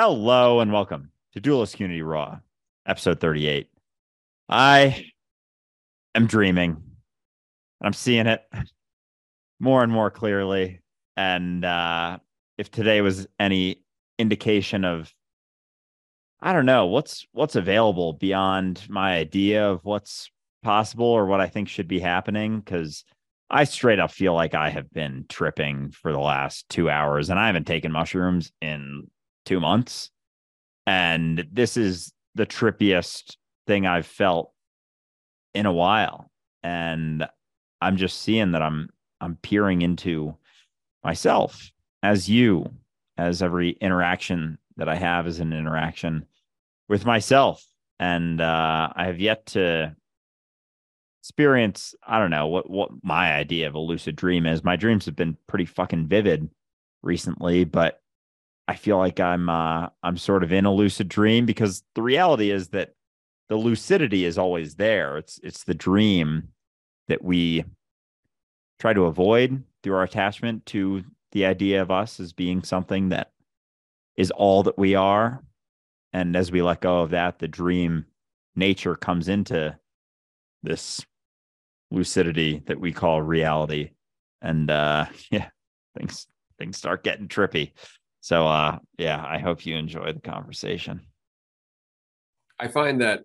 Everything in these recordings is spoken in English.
Hello and welcome to Dualistic Unity Raw, episode 38. I am dreaming and I'm seeing it more and more clearly. And uh, if today was any indication of I don't know what's what's available beyond my idea of what's possible or what I think should be happening because I straight up feel like I have been tripping for the last two hours and I haven't taken mushrooms in two months. And this is the trippiest thing I've felt in a while. And I'm just seeing that I'm I'm peering into myself as you, as every interaction that I have is an interaction with myself. And uh, I have yet to experience, I don't know what what my idea of a lucid dream is. My dreams have been pretty fucking vivid recently, but I feel like I'm uh, I'm sort of in a lucid dream because the reality is that the lucidity is always there. It's it's the dream that we try to avoid through our attachment to the idea of us as being something that is all that we are. And as we let go of that, the dream nature comes into this lucidity that we call reality. And uh yeah, things things start getting trippy. So uh yeah, I hope you enjoy the conversation. I find that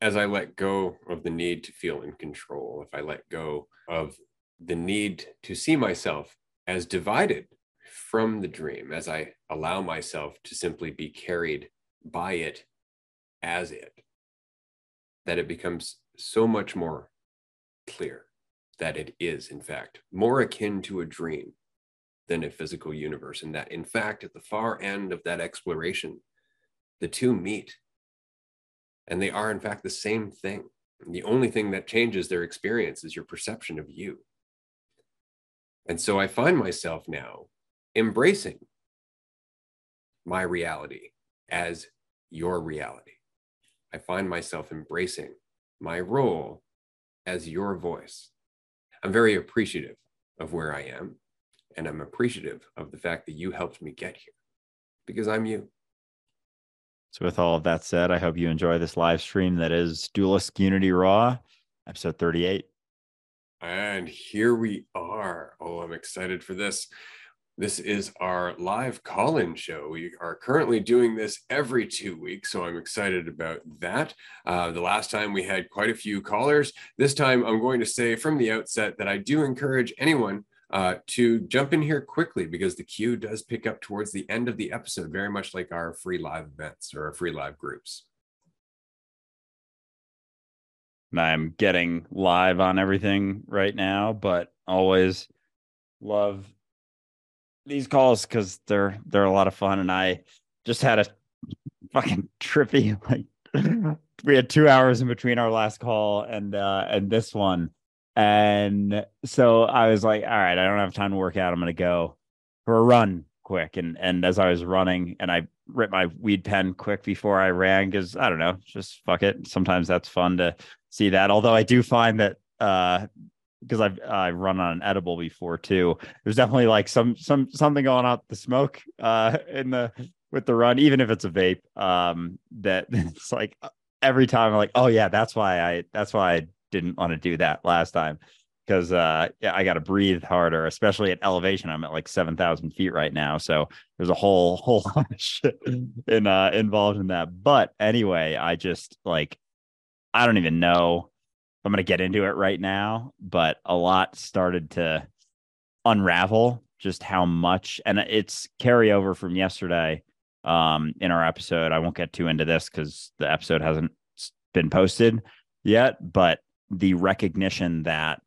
as I let go of the need to feel in control, if I let go of the need to see myself as divided from the dream, as I allow myself to simply be carried by it as it, that it becomes so much more clear that it is, in fact, more akin to a dream than a physical universe. And that, in fact, at the far end of that exploration, the two meet. And they are, in fact, the same thing. And the only thing that changes their experience is your perception of you. And so I find myself now embracing my reality as your reality. I find myself embracing my role as your voice. I'm very appreciative of where I am, and I'm appreciative of the fact that you helped me get here because I'm you. So, with all of that said, I hope you enjoy this live stream that is Dualistic Unity Raw, episode 38. And here we are. Oh, I'm excited for this. This is our live call in show. We are currently doing this every two weeks, so I'm excited about that. Uh, the last time we had quite a few callers. This time, I'm going to say from the outset that I do encourage anyone uh, to jump in here quickly because the queue does pick up towards the end of the episode, very much like our free live events or our free live groups. I'm getting live on everything right now, but always love these calls because they're they're a lot of fun. And I just had a fucking trippy like we had two hours in between our last call and uh and this one. And so I was like, all right, I don't have time to work out. I'm gonna go for a run quick. And and as I was running and I ripped my weed pen quick before I ran because I don't know, just fuck it. Sometimes that's fun to see that. Although I do find that uh because I've I've run on an edible before too. There's definitely like some some something going out the smoke uh in the with the run, even if it's a vape. Um, that it's like every time I'm like, oh yeah, that's why I that's why I didn't want to do that last time because uh yeah, I got to breathe harder, especially at elevation. I'm at like seven thousand feet right now, so there's a whole whole lot of shit in uh involved in that. But anyway, I just like I don't even know if I'm to get into it right now, but a lot started to unravel just how much, and it's carryover from yesterday um, in our episode. I won't get too into this because the episode hasn't been posted yet, but the recognition that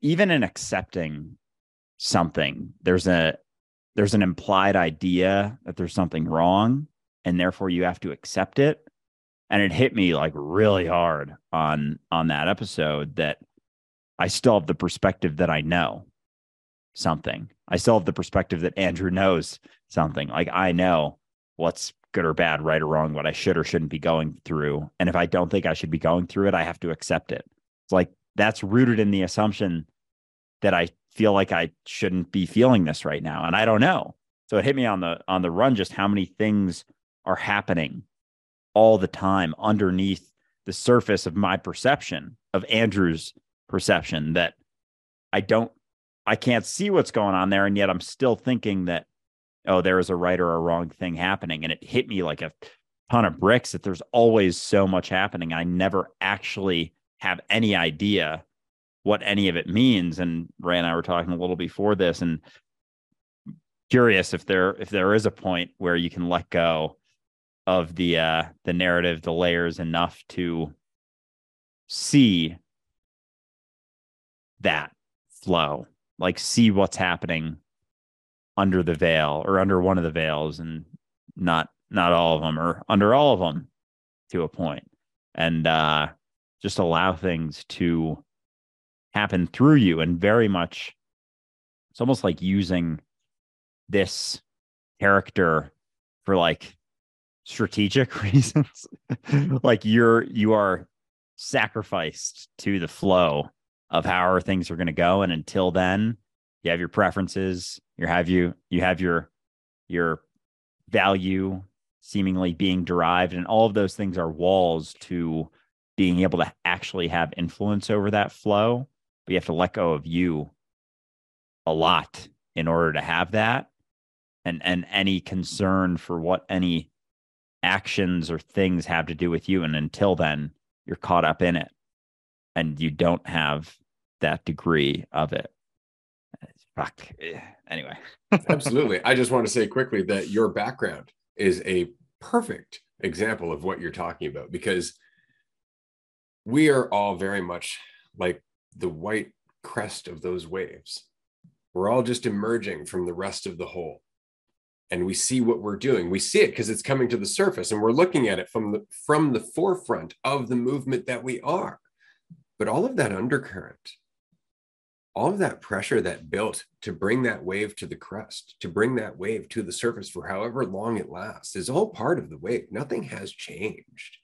even in accepting something, there's a there's an implied idea that there's something wrong, and therefore you have to accept it and it hit me like really hard on on that episode that I still have the perspective that I know something. I still have the perspective that Andrew knows something. Like I know what's good or bad, right or wrong, what I should or shouldn't be going through. And if I don't think I should be going through it, I have to accept it. It's like that's rooted in the assumption that I feel like I shouldn't be feeling this right now. And I don't know. So it hit me on the on the run just how many things are happening all the time underneath the surface of my perception of Andrew's perception that I don't I can't see what's going on there and yet I'm still thinking that oh there is a right or a wrong thing happening. And it hit me like a ton of bricks that there's always so much happening. I never actually have any idea what any of it means. And Ray and I were talking a little before this and curious if there if there is a point where you can let go of the uh the narrative the layers enough to see that flow like see what's happening under the veil or under one of the veils and not not all of them or under all of them to a point. And uh just allow things to happen through you and very much it's almost like using this character for like strategic reasons. Like you're you are sacrificed to the flow of how things are going to go. And until then you have your preferences you have you you have your your value seemingly being derived and all of those things are walls to being able to actually have influence over that flow but you have to let go of you a lot in order to have that. And and any concern for what any actions or things have to do with you and until then you're caught up in it and you don't have that degree of it fuck eh, anyway. Absolutely. I just want to say quickly that your background is a perfect example of what you're talking about because we are all very much like the white crest of those waves. We're all just emerging from the rest of the whole. And we see what we're doing. We see it because it's coming to the surface and we're looking at it from the from the forefront of the movement that we are. But all of that undercurrent all of that pressure that built to bring that wave to the crest to bring that wave to the surface for however long it lasts is all part of the wave nothing has changed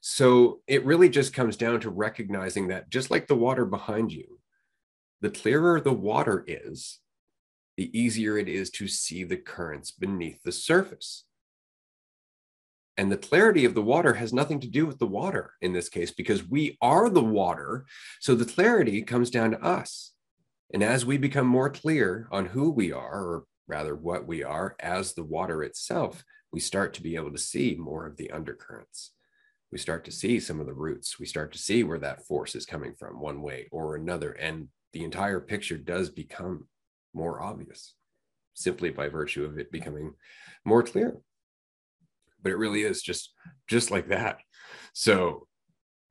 so it really just comes down to recognizing that just like the water behind you the clearer the water is the easier it is to see the currents beneath the surface. And the clarity of the water has nothing to do with the water in this case, because we are the water. So the clarity comes down to us. And as we become more clear on who we are, or rather what we are as the water itself, we start to be able to see more of the undercurrents. We start to see some of the roots. We start to see where that force is coming from, one way or another. And the entire picture does become more obvious simply by virtue of it becoming more clear but it really is just just like that so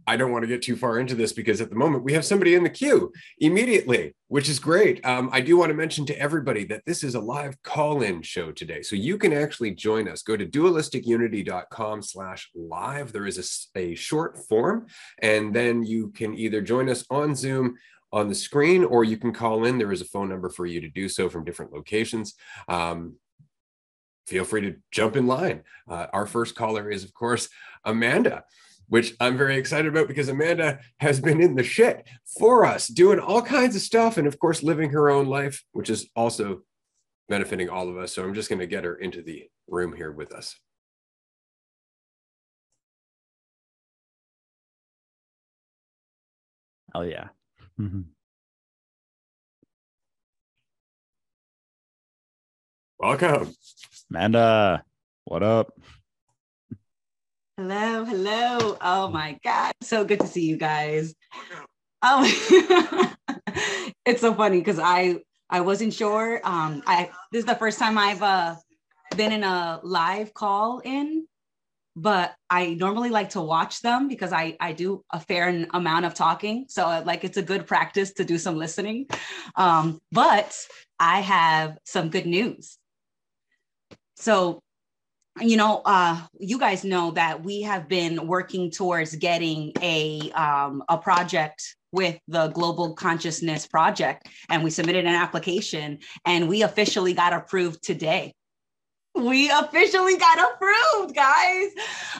i don't want to get too far into this because at the moment we have somebody in the queue immediately which is great um, i do want to mention to everybody that this is a live call-in show today so you can actually join us go to dualisticunity.com slash live there is a, a short form and then you can either join us on zoom on the screen, or you can call in. There is a phone number for you to do so from different locations. Um, feel free to jump in line. Uh, our first caller is, of course, Amanda, which I'm very excited about because Amanda has been in the shit for us, doing all kinds of stuff, and of course, living her own life, which is also benefiting all of us. So I'm just going to get her into the room here with us. Oh yeah. Mm-hmm. Welcome. Amanda, what up? Hello, hello. Oh my God. So good to see you guys. Oh, it's so funny because I I wasn't sure. Um, I this is the first time I've uh been in a live call in but I normally like to watch them because I, I do a fair amount of talking. So uh, like it's a good practice to do some listening. Um, but I have some good news. So, you know, uh, you guys know that we have been working towards getting a, um, a project with the Global Consciousness Project, and we submitted an application and we officially got approved today we officially got approved, guys.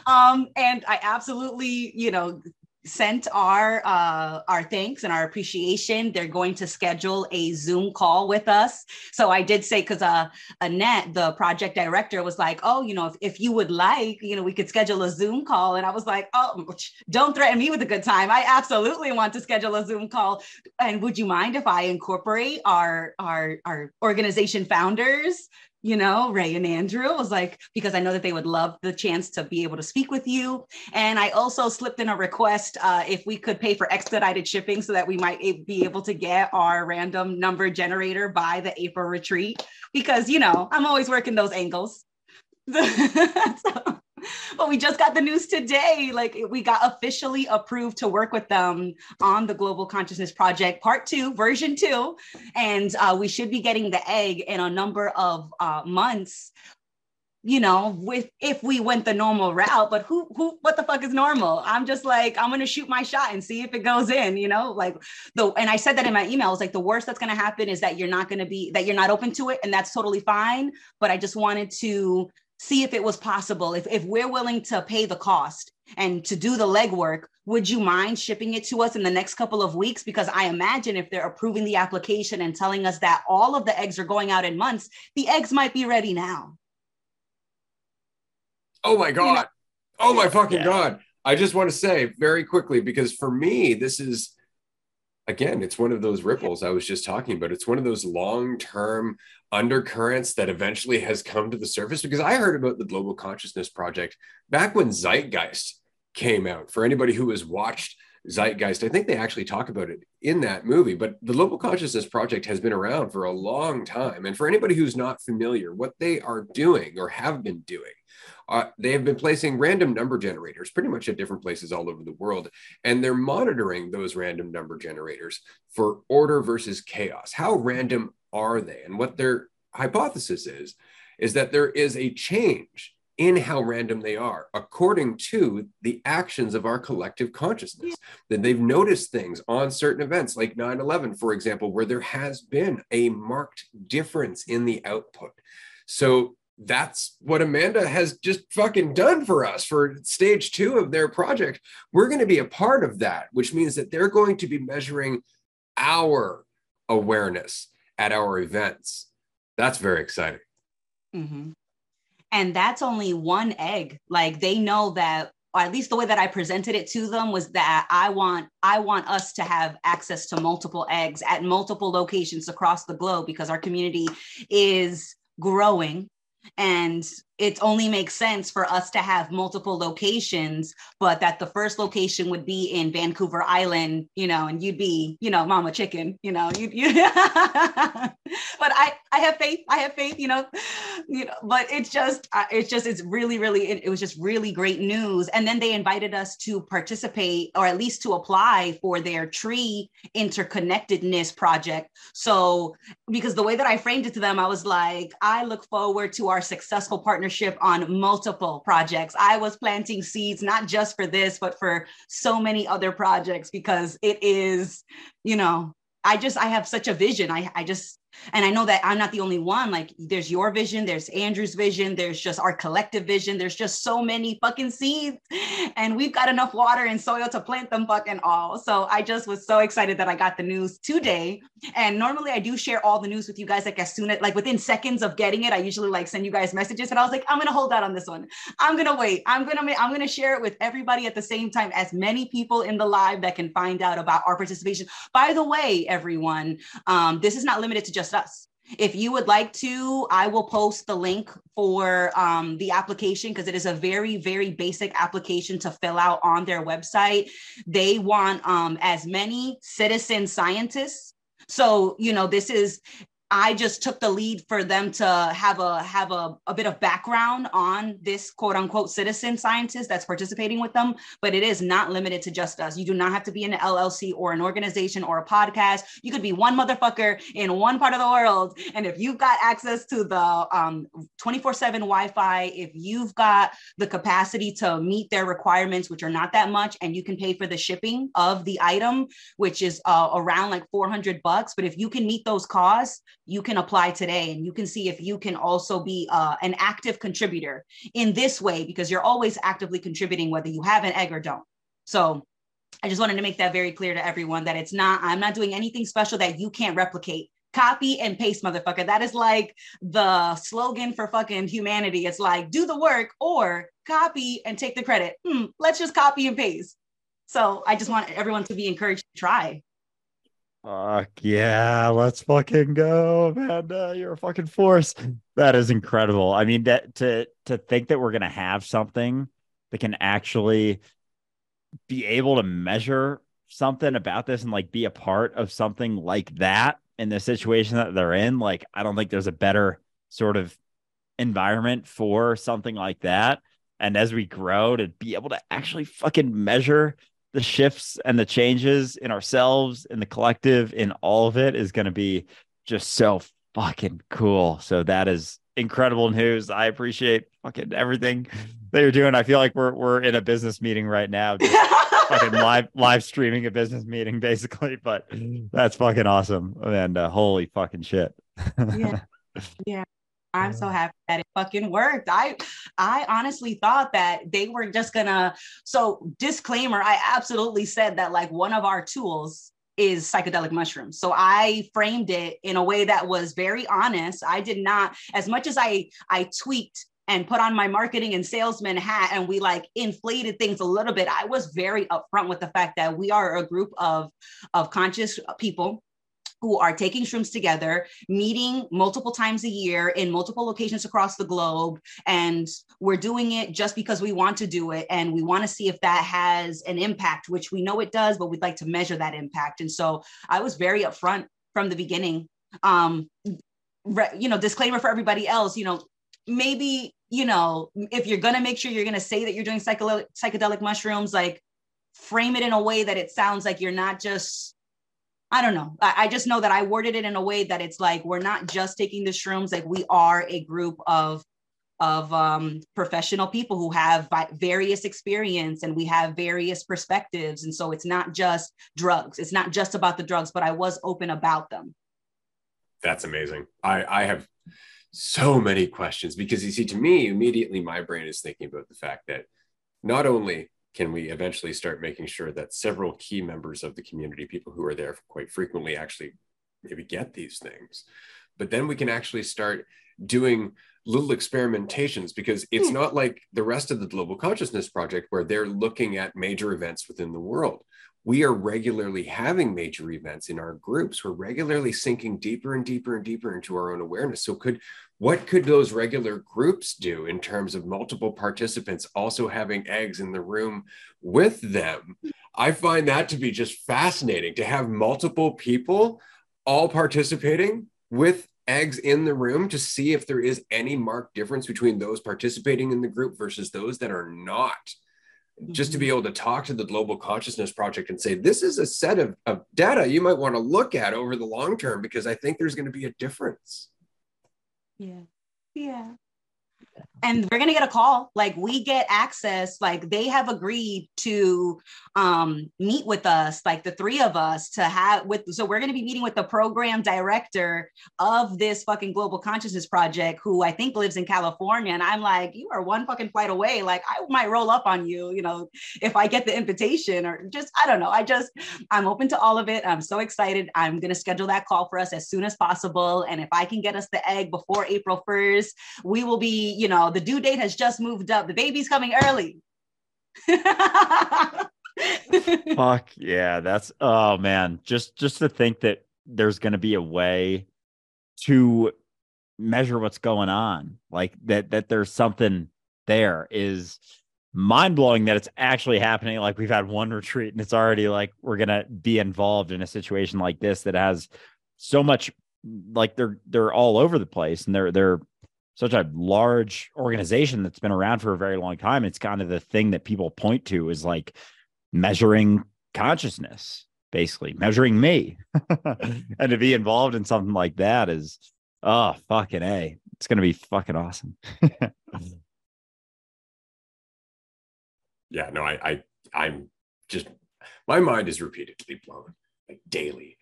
Um, and I absolutely, you know, sent our uh, our thanks and our appreciation. They're going to schedule a Zoom call with us. So I did say because uh, Annette, the project director, was like, "Oh, you know, if, if you would like, you know, we could schedule a Zoom call." And I was like, "Oh, don't threaten me with a good time. I absolutely want to schedule a Zoom call. And would you mind if I incorporate our our our organization founders you know, Ray and Andrew was like, because I know that they would love the chance to be able to speak with you. And I also slipped in a request uh, if we could pay for expedited shipping so that we might be able to get our random number generator by the April retreat, because, you know, I'm always working those angles. so, but we just got the news today. Like we got officially approved to work with them on the Global Consciousness Project, part two, version two. And uh, we should be getting the egg in a number of uh, months you know, with if we went the normal route, but who who what the fuck is normal? I'm just like, I'm gonna shoot my shot and see if it goes in, you know, like the and I said that in my email, like the worst that's gonna happen is that you're not gonna be that you're not open to it, and that's totally fine. But I just wanted to see if it was possible. If, if we're willing to pay the cost and to do the legwork, would you mind shipping it to us in the next couple of weeks? Because I imagine if they're approving the application and telling us that all of the eggs are going out in months, the eggs might be ready now. Oh my God. You know? Oh my fucking yeah. God. I just want to say very quickly, because for me, this is again, it's one of those ripples I was just talking about. It's one of those long term undercurrents that eventually has come to the surface because I heard about the Global Consciousness Project back when Zeitgeist came out. For anybody who has watched Zeitgeist, I think they actually talk about it in that movie. But the Global Consciousness Project has been around for a long time. And for anybody who's not familiar, what they are doing or have been doing uh, they have been placing random number generators pretty much at different places all over the world. And they're monitoring those random number generators for order versus chaos. How random are they? And what their hypothesis is, is that there is a change in how random they are according to the actions of our collective consciousness. That they've noticed things on certain events like 9 11, for example, where there has been a marked difference in the output. So that's what Amanda has just fucking done for us for stage two of their project. We're going to be a part of that, which means that they're going to be measuring our awareness at our events. That's very exciting. Mm-hmm. And that's only one egg. Like they know that, or at least the way that I presented it to them was that I want I want us to have access to multiple eggs at multiple locations across the globe because our community is growing and it only makes sense for us to have multiple locations, but that the first location would be in Vancouver Island, you know, and you'd be, you know, mama chicken, you know, you, you but I, I have faith, I have faith, you know, you know, but it's just, uh, it's just, it's really, really, it, it was just really great news. And then they invited us to participate or at least to apply for their tree interconnectedness project. So, because the way that I framed it to them, I was like, I look forward to our successful partnership partnership on multiple projects. I was planting seeds, not just for this, but for so many other projects because it is, you know, I just, I have such a vision. I, I just, and I know that I'm not the only one. Like there's your vision, there's Andrew's vision, there's just our collective vision. There's just so many fucking seeds, and we've got enough water and soil to plant them fucking all. So I just was so excited that I got the news today. And normally I do share all the news with you guys like as soon as like within seconds of getting it. I usually like send you guys messages, and I was like, I'm gonna hold out on this one. I'm gonna wait. I'm gonna I'm gonna share it with everybody at the same time as many people in the live that can find out about our participation. By the way, everyone, um, this is not limited to just just us. If you would like to, I will post the link for um, the application because it is a very, very basic application to fill out on their website. They want um, as many citizen scientists. So, you know, this is I just took the lead for them to have a have a, a bit of background on this quote unquote citizen scientist that's participating with them. But it is not limited to just us. You do not have to be an LLC or an organization or a podcast. You could be one motherfucker in one part of the world. And if you've got access to the um, 24/7 Wi-Fi, if you've got the capacity to meet their requirements, which are not that much, and you can pay for the shipping of the item, which is uh, around like 400 bucks. But if you can meet those costs, you can apply today and you can see if you can also be uh, an active contributor in this way because you're always actively contributing whether you have an egg or don't. So I just wanted to make that very clear to everyone that it's not, I'm not doing anything special that you can't replicate. Copy and paste, motherfucker. That is like the slogan for fucking humanity. It's like do the work or copy and take the credit. Hmm, let's just copy and paste. So I just want everyone to be encouraged to try. Fuck yeah, let's fucking go, Amanda. You're a fucking force. That is incredible. I mean, that to to think that we're gonna have something that can actually be able to measure something about this and like be a part of something like that in the situation that they're in. Like, I don't think there's a better sort of environment for something like that. And as we grow to be able to actually fucking measure the shifts and the changes in ourselves, in the collective, in all of it is going to be just so fucking cool. So that is incredible news. I appreciate fucking everything that you're doing. I feel like we're we're in a business meeting right now, fucking live live streaming a business meeting basically. But that's fucking awesome. And uh, holy fucking shit. yeah. Yeah. I'm so happy that it fucking worked. I I honestly thought that they were just gonna so disclaimer, I absolutely said that like one of our tools is psychedelic mushrooms. So I framed it in a way that was very honest. I did not as much as I I tweaked and put on my marketing and salesman hat and we like inflated things a little bit. I was very upfront with the fact that we are a group of of conscious people who are taking shrooms together, meeting multiple times a year in multiple locations across the globe. And we're doing it just because we want to do it. And we want to see if that has an impact, which we know it does, but we'd like to measure that impact. And so I was very upfront from the beginning. Um, re- you know, disclaimer for everybody else, you know, maybe, you know, if you're going to make sure you're going to say that you're doing psychedelic, psychedelic mushrooms, like frame it in a way that it sounds like you're not just I don't know. I, I, just know that I worded it in a way that it's like we're not just taking the shrooms, like we are a group of of um, professional people who have various experience and we have various perspectives. And so it's not just drugs. It's not just about the drugs, but I was open about them. That's amazing. I, I have so many questions because you see, to me, immediately my brain is thinking about the fact that not only can we eventually start making sure that several key members of the community, people who are there quite frequently, actually maybe get these things? But then we can actually start doing little experimentations because it's hmm. not like the rest of the Global Consciousness Project where they're looking at major events within the world. We are regularly having major events in our groups. We're regularly sinking deeper and deeper and deeper into our own awareness. So, could what could those regular groups do in terms of multiple participants also having eggs in the room with them i find that to be just fascinating to have multiple people all participating with eggs in the room to see if there is any marked difference between those participating in the group versus those that are not just to be mm-hmm. able to talk to the global consciousness project and say this is a set of, of data you might want to look at over the long term because i think there's going to be a difference yeah. Yeah and we're gonna get a call. Like we get access like they have agreed to um meet with us like the three of us to have with so we're gonna be meeting with the program director of this fucking global consciousness project who i think lives in california and i'm like you are one fucking flight away. Like i might roll up on you you know if i get the invitation or just i don't know. I just i'm open to all of it. I'm so excited. I'm gonna schedule that call for us as soon as possible and if i can get us the egg before april 1st we will be you know, the due date has just moved up. The baby's coming early. Fuck yeah, that's oh man, just just to think that there's going to be a way to measure what's going on, like that that there's something there is mind blowing that it's actually happening. Like we've had one retreat and it's already like we're gonna be involved in a situation like this that has so much like they're they're all over the place and they're they're such a large organization that's been around for a very long time. It's kind of the thing that people point to is like measuring consciousness, basically measuring me. and to be involved in something like that is, oh, fucking A. It's going to be fucking awesome. yeah, no, I, I, I'm just, my mind is repeatedly blown like daily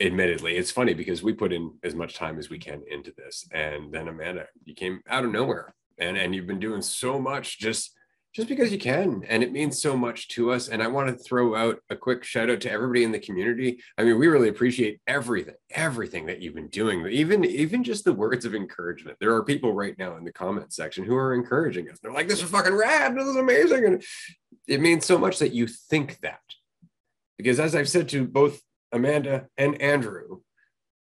admittedly it's funny because we put in as much time as we can into this and then amanda you came out of nowhere and and you've been doing so much just just because you can and it means so much to us and i want to throw out a quick shout out to everybody in the community. I mean we really appreciate everything everything that you've been doing even even just the words of encouragement. There are people right now in the comment section who are encouraging us. They're like this is fucking rad this is amazing and it means so much that you think that. Because as i've said to both amanda and andrew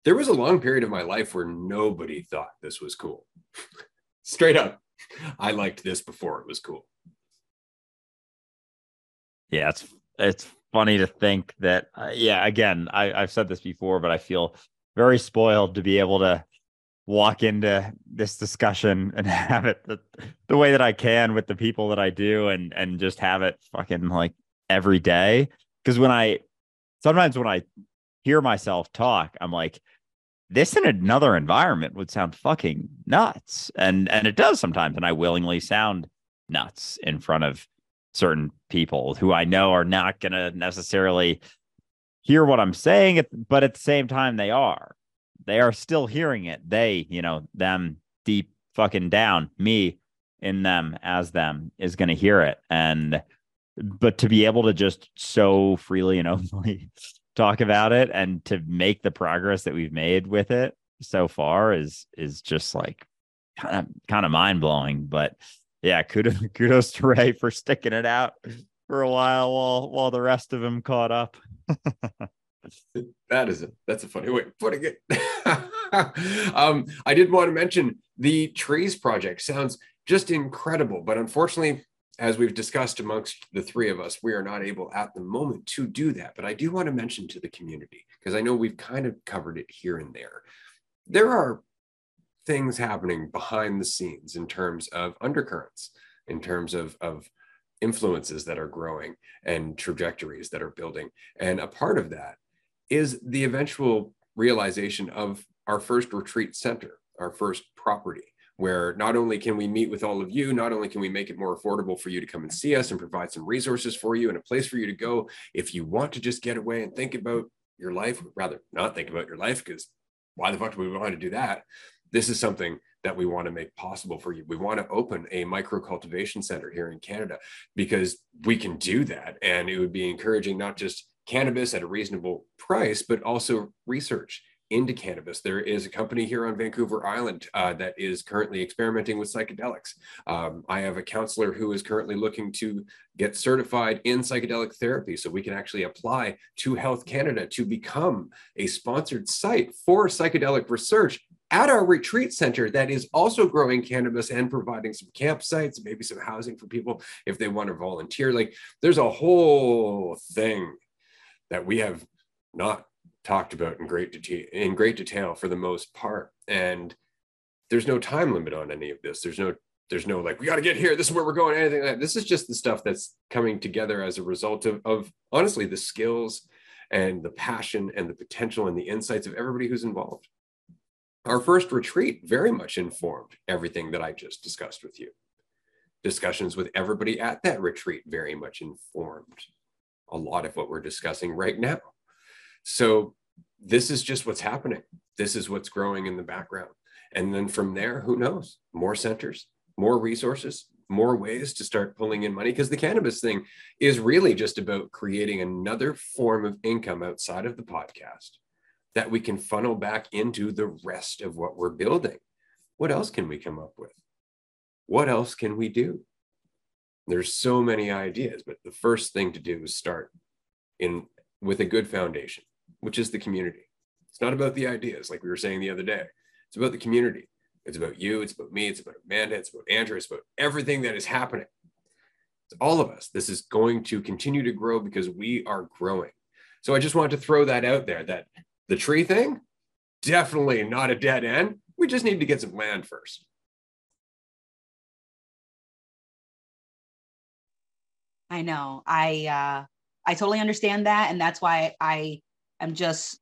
there was a long period of my life where nobody thought this was cool straight up i liked this before it was cool yeah, it's it's funny to think that. Uh, yeah, again, I, I've said this before, but I feel very spoiled to be able to walk into this discussion and have it the, the way that I can with the people that I do and and just have it fucking like every day. Because when I sometimes when I hear myself talk, I'm like, this in another environment would sound fucking nuts. And and it does sometimes, and I willingly sound nuts in front of certain people who I know are not going to necessarily hear what I'm saying, but at the same time, they are. They are still hearing it. They, you know, them deep fucking down, me in them as them is going to hear it. And, but to be able to just so freely and openly talk about it and to make the progress that we've made with it so far is, is just like kind of, kind of mind blowing. But, yeah, kudos, kudos to Ray for sticking it out for a while while while the rest of them caught up. that is a that's a funny way of putting it. um, I did want to mention the trees project sounds just incredible, but unfortunately, as we've discussed amongst the three of us, we are not able at the moment to do that. But I do want to mention to the community because I know we've kind of covered it here and there. There are things happening behind the scenes in terms of undercurrents, in terms of, of influences that are growing and trajectories that are building. And a part of that is the eventual realization of our first retreat center, our first property, where not only can we meet with all of you, not only can we make it more affordable for you to come and see us and provide some resources for you and a place for you to go if you want to just get away and think about your life, rather not think about your life, because why the fuck do we want to do that? this is something that we want to make possible for you. We want to open a micro cultivation center here in Canada because we can do that. And it would be encouraging not just cannabis at a reasonable price, but also research into cannabis. There is a company here on Vancouver Island uh, that is currently experimenting with psychedelics. Um, I have a counselor who is currently looking to get certified in psychedelic therapy so we can actually apply to Health Canada to become a sponsored site for psychedelic research at our retreat center that is also growing cannabis and providing some campsites, maybe some housing for people if they want to volunteer. Like there's a whole thing that we have not talked about in great detail in great detail for the most part. And there's no time limit on any of this. There's no there's no like we got to get here this is where we're going anything like that. this is just the stuff that's coming together as a result of, of honestly the skills and the passion and the potential and the insights of everybody who's involved our first retreat very much informed everything that I just discussed with you. Discussions with everybody at that retreat very much informed a lot of what we're discussing right now. So, this is just what's happening. This is what's growing in the background. And then from there, who knows? More centers, more resources, more ways to start pulling in money because the cannabis thing is really just about creating another form of income outside of the podcast that we can funnel back into the rest of what we're building. What else can we come up with? What else can we do? There's so many ideas, but the first thing to do is start in with a good foundation, which is the community. It's not about the ideas, like we were saying the other day. It's about the community. It's about you. It's about me. It's about Amanda. It's about Andrew. It's about everything that is happening. It's all of us. This is going to continue to grow because we are growing. So I just wanted to throw that out there that the tree thing, definitely not a dead end. We just need to get some land first. I know. I uh I totally understand that and that's why I am just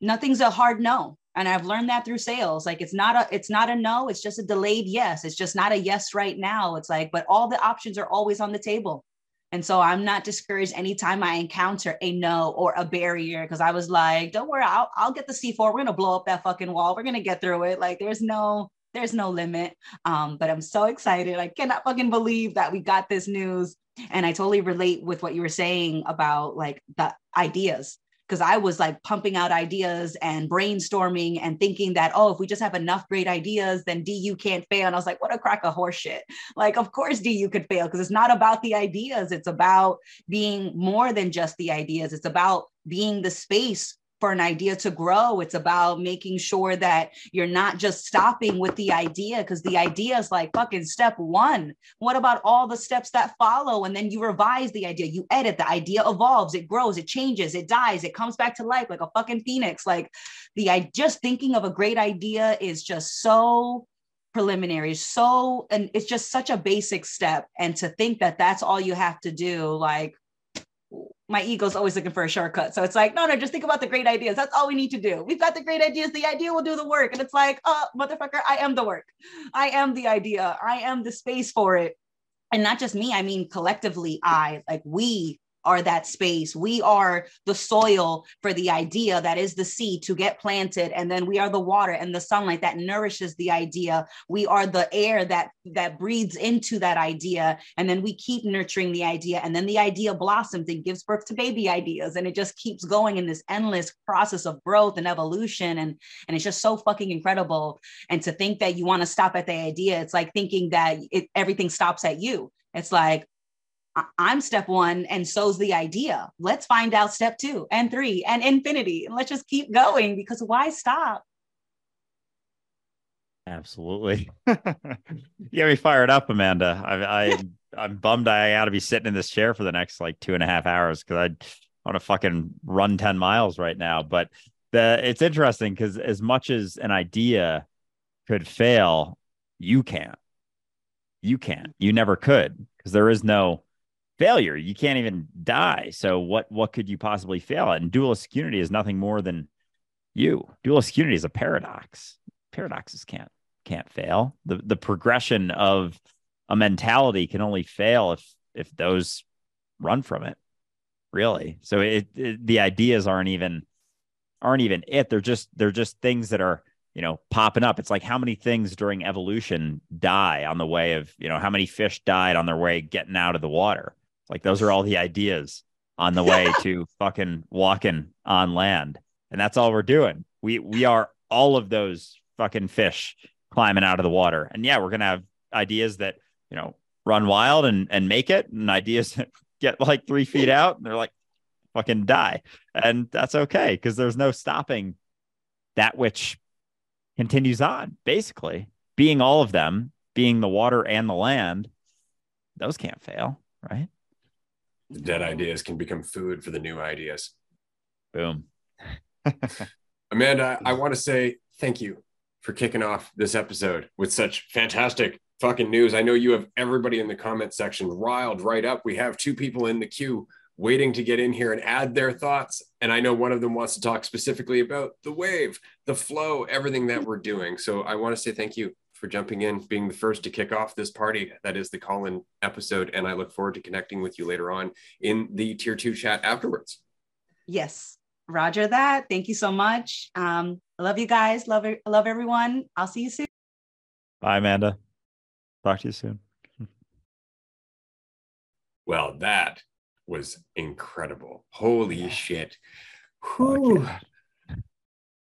nothing's a hard no. And I've learned that through sales. Like it's not a it's not a no, it's just a delayed yes. It's just not a yes right now. It's like but all the options are always on the table. And so I'm not discouraged anytime I encounter a no or a barrier because I was like, don't worry, I'll, I'll get the C4. We're going to blow up that fucking wall. We're going to get through it. Like there's no, there's no limit. Um, but I'm so excited. I cannot fucking believe that we got this news. And I totally relate with what you were saying about like the ideas because I was like pumping out ideas and brainstorming and thinking that, oh, if we just have enough great ideas, then DU can't fail. And I was like, what a crack of horseshit. Like, of course DU could fail because it's not about the ideas. It's about being more than just the ideas. It's about being the space for an idea to grow. It's about making sure that you're not just stopping with the idea because the idea is like fucking step one. What about all the steps that follow? And then you revise the idea, you edit, the idea evolves, it grows, it changes, it dies, it comes back to life like a fucking phoenix. Like the I just thinking of a great idea is just so preliminary so and it's just such a basic step and to think that that's all you have to do like my ego's always looking for a shortcut. So it's like, no, no, just think about the great ideas. That's all we need to do. We've got the great ideas. The idea will do the work. And it's like, oh, motherfucker, I am the work. I am the idea. I am the space for it. And not just me, I mean, collectively, I, like we are that space. We are the soil for the idea that is the seed to get planted. And then we are the water and the sunlight that nourishes the idea. We are the air that that breathes into that idea. And then we keep nurturing the idea. And then the idea blossoms and gives birth to baby ideas. And it just keeps going in this endless process of growth and evolution. And, and it's just so fucking incredible. And to think that you want to stop at the idea, it's like thinking that it, everything stops at you. It's like, I'm step one, and so's the idea. Let's find out step two and three and infinity. And let's just keep going because why stop? Absolutely. you get me fired up, Amanda. I, I I'm bummed I got to be sitting in this chair for the next like two and a half hours because I want to fucking run 10 miles right now. But the it's interesting because as much as an idea could fail, you can't. You can't. You never could because there is no failure. You can't even die. So what what could you possibly fail at? And dualistic unity is nothing more than you. Dualistic unity is a paradox. Paradoxes can't can't fail. The the progression of a mentality can only fail if if those run from it. Really. So it, it the ideas aren't even aren't even it. They're just they're just things that are you know popping up it's like how many things during evolution die on the way of you know how many fish died on their way getting out of the water like those are all the ideas on the way to fucking walking on land. And that's all we're doing. We we are all of those fucking fish climbing out of the water. And yeah, we're gonna have ideas that, you know, run wild and and make it, and ideas that get like three feet out and they're like fucking die. And that's okay because there's no stopping that which continues on, basically. Being all of them, being the water and the land, those can't fail, right? The dead ideas can become food for the new ideas. Boom. Amanda, I want to say thank you for kicking off this episode with such fantastic fucking news. I know you have everybody in the comment section riled right up. We have two people in the queue waiting to get in here and add their thoughts. And I know one of them wants to talk specifically about the wave, the flow, everything that we're doing. So I want to say thank you for jumping in, being the first to kick off this party. That is the call in episode. And I look forward to connecting with you later on in the tier two chat afterwards. Yes. Roger that. Thank you so much. Um, I love you guys. Love, love everyone. I'll see you soon. Bye, Amanda. Talk to you soon. well, that was incredible. Holy shit. Whew.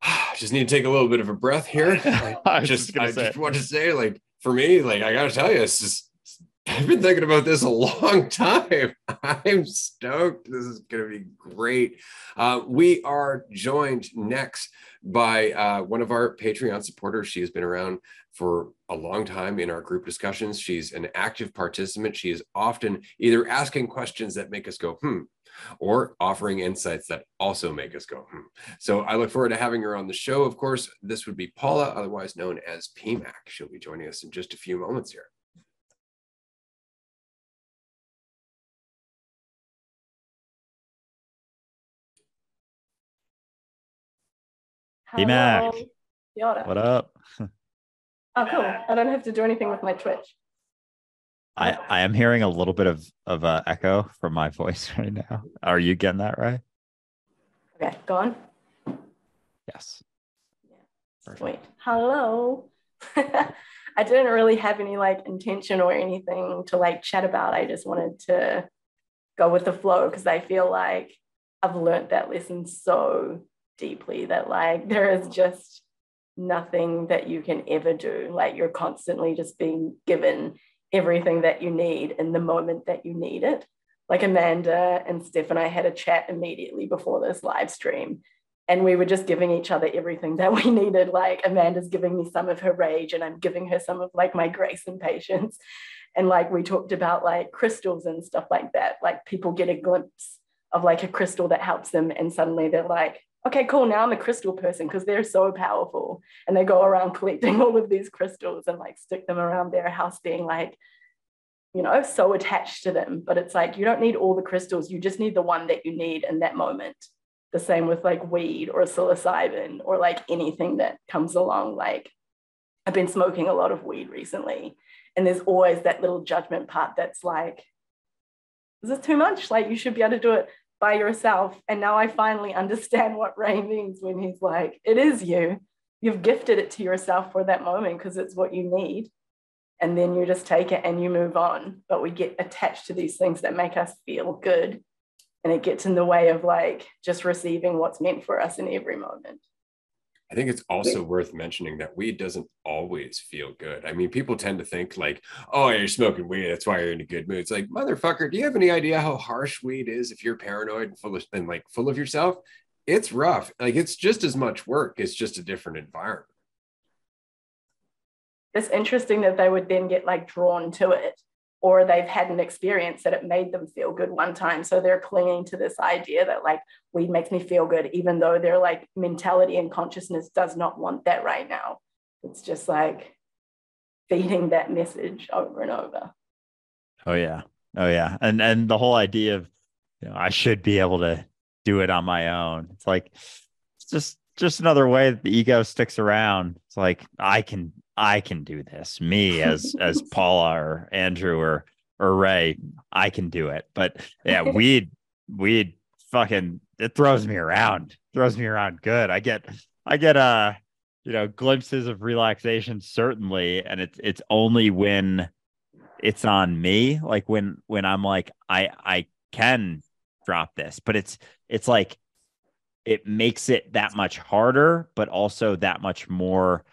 just need to take a little bit of a breath here. I just, I say. just want to say, like, for me, like, I gotta tell you, it's just I've been thinking about this a long time. I'm stoked. This is going to be great. Uh, we are joined next by uh, one of our Patreon supporters. She has been around for a long time in our group discussions. She's an active participant. She is often either asking questions that make us go, hmm, or offering insights that also make us go, hmm. So I look forward to having her on the show. Of course, this would be Paula, otherwise known as PMAC. She'll be joining us in just a few moments here. PMAC. What up? oh, cool. I don't have to do anything with my Twitch. I, I am hearing a little bit of of uh, echo from my voice right now. Are you getting that right? Okay, go on. Yes. Yeah. Wait. Hello. I didn't really have any like intention or anything to like chat about. I just wanted to go with the flow because I feel like I've learned that lesson so deeply that like there is just nothing that you can ever do. Like you're constantly just being given everything that you need in the moment that you need it. Like Amanda and Steph and I had a chat immediately before this live stream. And we were just giving each other everything that we needed. Like Amanda's giving me some of her rage, and I'm giving her some of like my grace and patience. And like we talked about like crystals and stuff like that. Like people get a glimpse of like a crystal that helps them, and suddenly they're like, okay, cool, now I'm a crystal person because they're so powerful. And they go around collecting all of these crystals and like stick them around their house, being like, you know, so attached to them. But it's like, you don't need all the crystals, you just need the one that you need in that moment. The same with like weed or psilocybin or like anything that comes along. Like, I've been smoking a lot of weed recently. And there's always that little judgment part that's like, is this too much? Like, you should be able to do it by yourself. And now I finally understand what Ray means when he's like, it is you. You've gifted it to yourself for that moment because it's what you need. And then you just take it and you move on. But we get attached to these things that make us feel good. And it gets in the way of like just receiving what's meant for us in every moment. I think it's also worth mentioning that weed doesn't always feel good. I mean, people tend to think like, "Oh, you're smoking weed, that's why you're in a good mood." It's like, motherfucker, do you have any idea how harsh weed is if you're paranoid and full of and like full of yourself? It's rough. Like it's just as much work. It's just a different environment. It's interesting that they would then get like drawn to it or they've had an experience that it made them feel good one time. So they're clinging to this idea that like weed makes me feel good, even though their like mentality and consciousness does not want that right now. It's just like feeding that message over and over. Oh yeah. Oh yeah. And and the whole idea of you know, I should be able to do it on my own. It's like it's just just another way that the ego sticks around. It's like I can I can do this. Me as as Paula or Andrew or or Ray, I can do it. But yeah, weed weed fucking it throws me around. Throws me around good. I get I get uh you know glimpses of relaxation certainly and it's it's only when it's on me like when when I'm like I I can drop this but it's it's like it makes it that much harder but also that much more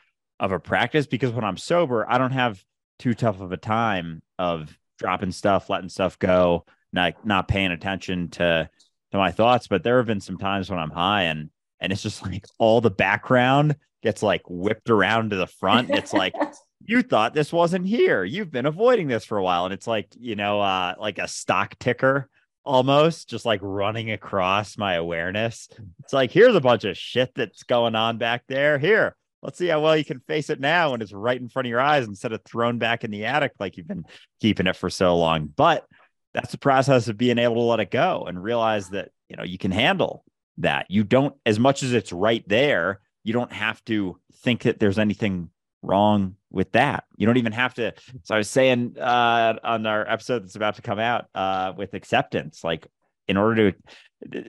of a practice because when I'm sober, I don't have too tough of a time of dropping stuff, letting stuff go, not not paying attention to to my thoughts. But there have been some times when I'm high and and it's just like all the background gets like whipped around to the front. It's like you thought this wasn't here. You've been avoiding this for a while. And it's like, you know, uh like a stock ticker almost just like running across my awareness. It's like here's a bunch of shit that's going on back there. Here, let's see how well you can face it now when it's right in front of your eyes instead of thrown back in the attic like you've been keeping it for so long. But that's the process of being able to let it go and realize that you know you can handle that. You don't as much as it's right there, you don't have to think that there's anything wrong with that. You don't even have to. So I was saying uh, on our episode that's about to come out uh, with acceptance, like in order to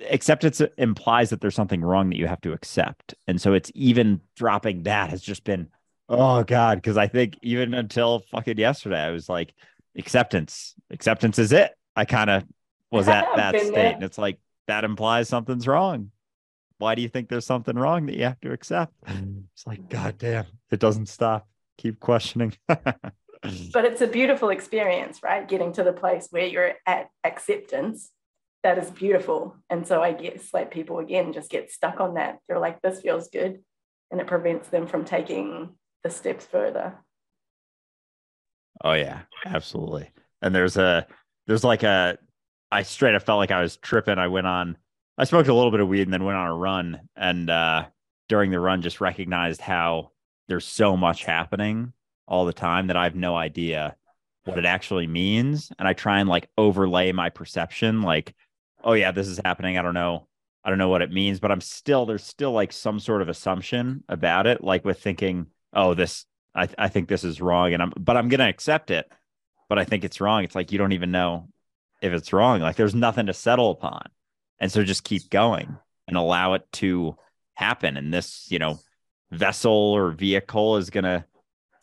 acceptance uh, implies that there's something wrong that you have to accept. And so it's even dropping that has just been, oh God. Cause I think even until fucking yesterday, I was like, acceptance, acceptance is it. I kind of was at that state. There. And it's like, that implies something's wrong. Why do you think there's something wrong that you have to accept? Mm. It's like, God damn, it doesn't stop. Keep questioning. but it's a beautiful experience, right? Getting to the place where you're at acceptance that is beautiful. And so I guess like people again just get stuck on that. They're like, this feels good. And it prevents them from taking the steps further. Oh yeah, absolutely. And there's a there's like a I straight up felt like I was tripping. I went on I smoked a little bit of weed and then went on a run. And uh during the run just recognized how there's so much happening all the time that I have no idea what it actually means. And I try and like overlay my perception, like oh yeah, this is happening. I don't know. I don't know what it means, but I'm still there's still like some sort of assumption about it, like with thinking, oh, this I I think this is wrong, and I'm but I'm gonna accept it, but I think it's wrong. It's like you don't even know if it's wrong. Like there's nothing to settle upon, and so just keep going and allow it to happen. And this, you know, vessel or vehicle is gonna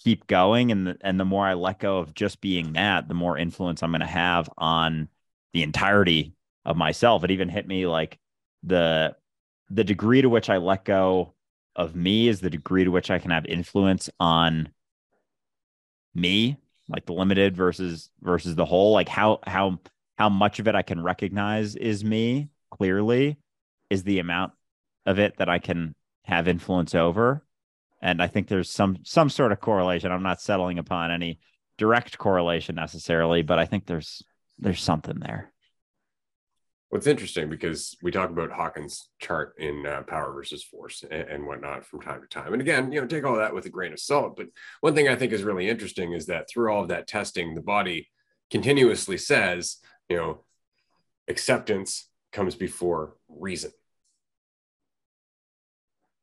keep going and the, and the more I let go of just being that, the more influence I'm to have on the entirety of myself. It even hit me like the the degree to which I let go of me is the degree to which I can have influence on me, like the limited versus versus the whole. Like how how how much of it I can recognize is me clearly is the amount of it that I can have influence over. And I think there's some some sort of correlation. I'm not settling upon any direct correlation necessarily, but I think there's there's something there. What's interesting because we talk about Hawkins' chart in uh, power versus force and, and, whatnot from time to time. And again, you know, take all that with a grain of salt. But one thing I think is really interesting is that through all of that testing, the body continuously says, you know, acceptance comes before reason.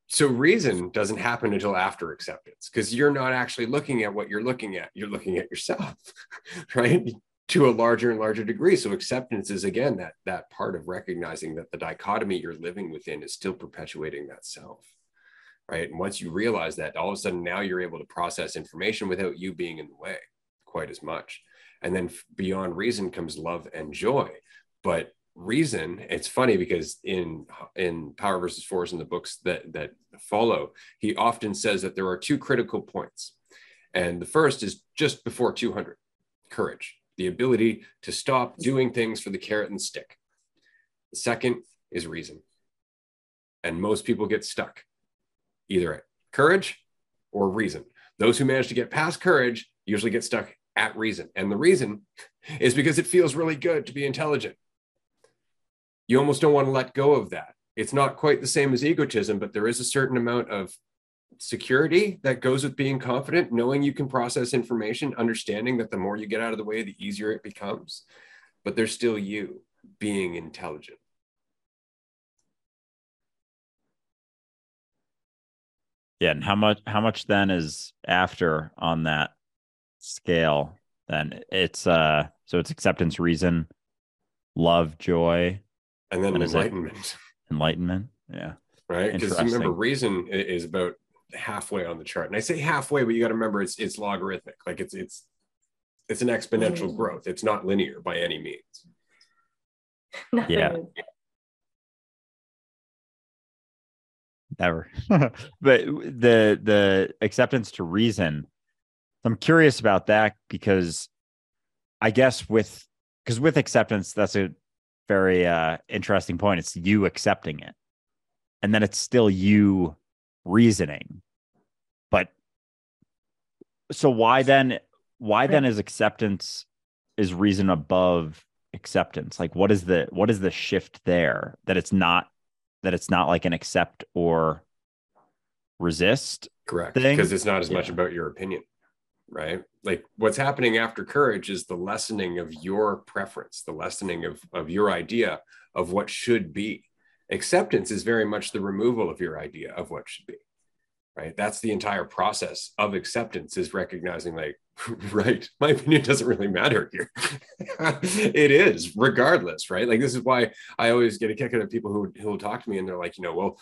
So reason doesn't happen until after acceptance because you're not actually looking at what you're looking at. You're looking at yourself, right? To a larger and larger degree. So acceptance is again that that part of recognizing that the dichotomy you're living within is still perpetuating that self. Right. And once you realize that, all of a sudden now you're able to process information without you being in the way quite as much. And then beyond reason comes love and joy. But reason, it's funny because in in Power versus Force in the books that that follow, he often says that there are two critical points. And the first is just before 200, courage the ability to stop doing things for the carrot and stick. The second is reason. And most people get stuck either at courage or reason. Those who manage to get past courage usually get stuck at reason. And the reason is because it feels really good to be intelligent. You almost don't want to let go of that. It's not quite the same as egotism, but there is a certain amount of security that goes with being confident, knowing you can process information, understanding that the more you get out of the way, the easier it becomes. But there's still you being intelligent. Yeah, and how much how much then is after on that scale? Then it's uh so it's acceptance, reason, love, joy, and then enlightenment. Enlightenment, yeah. Right, because remember, reason is about halfway on the chart. And I say halfway, but you got to remember it's it's logarithmic. Like it's it's it's an exponential mm. growth. It's not linear by any means. yeah. Never. but the the acceptance to reason, I'm curious about that because I guess with because with acceptance, that's a very uh interesting point. It's you accepting it. And then it's still you reasoning. But so why then why then is acceptance is reason above acceptance? Like what is the what is the shift there that it's not that it's not like an accept or resist? Correct. Because it's not as yeah. much about your opinion right? Like what's happening after courage is the lessening of your preference, the lessening of, of your idea of what should be acceptance is very much the removal of your idea of what should be right? That's the entire process of acceptance is recognizing like right my opinion doesn't really matter here. It is regardless right? Like this is why i always get a kick out of people who who will talk to me and they're like you know well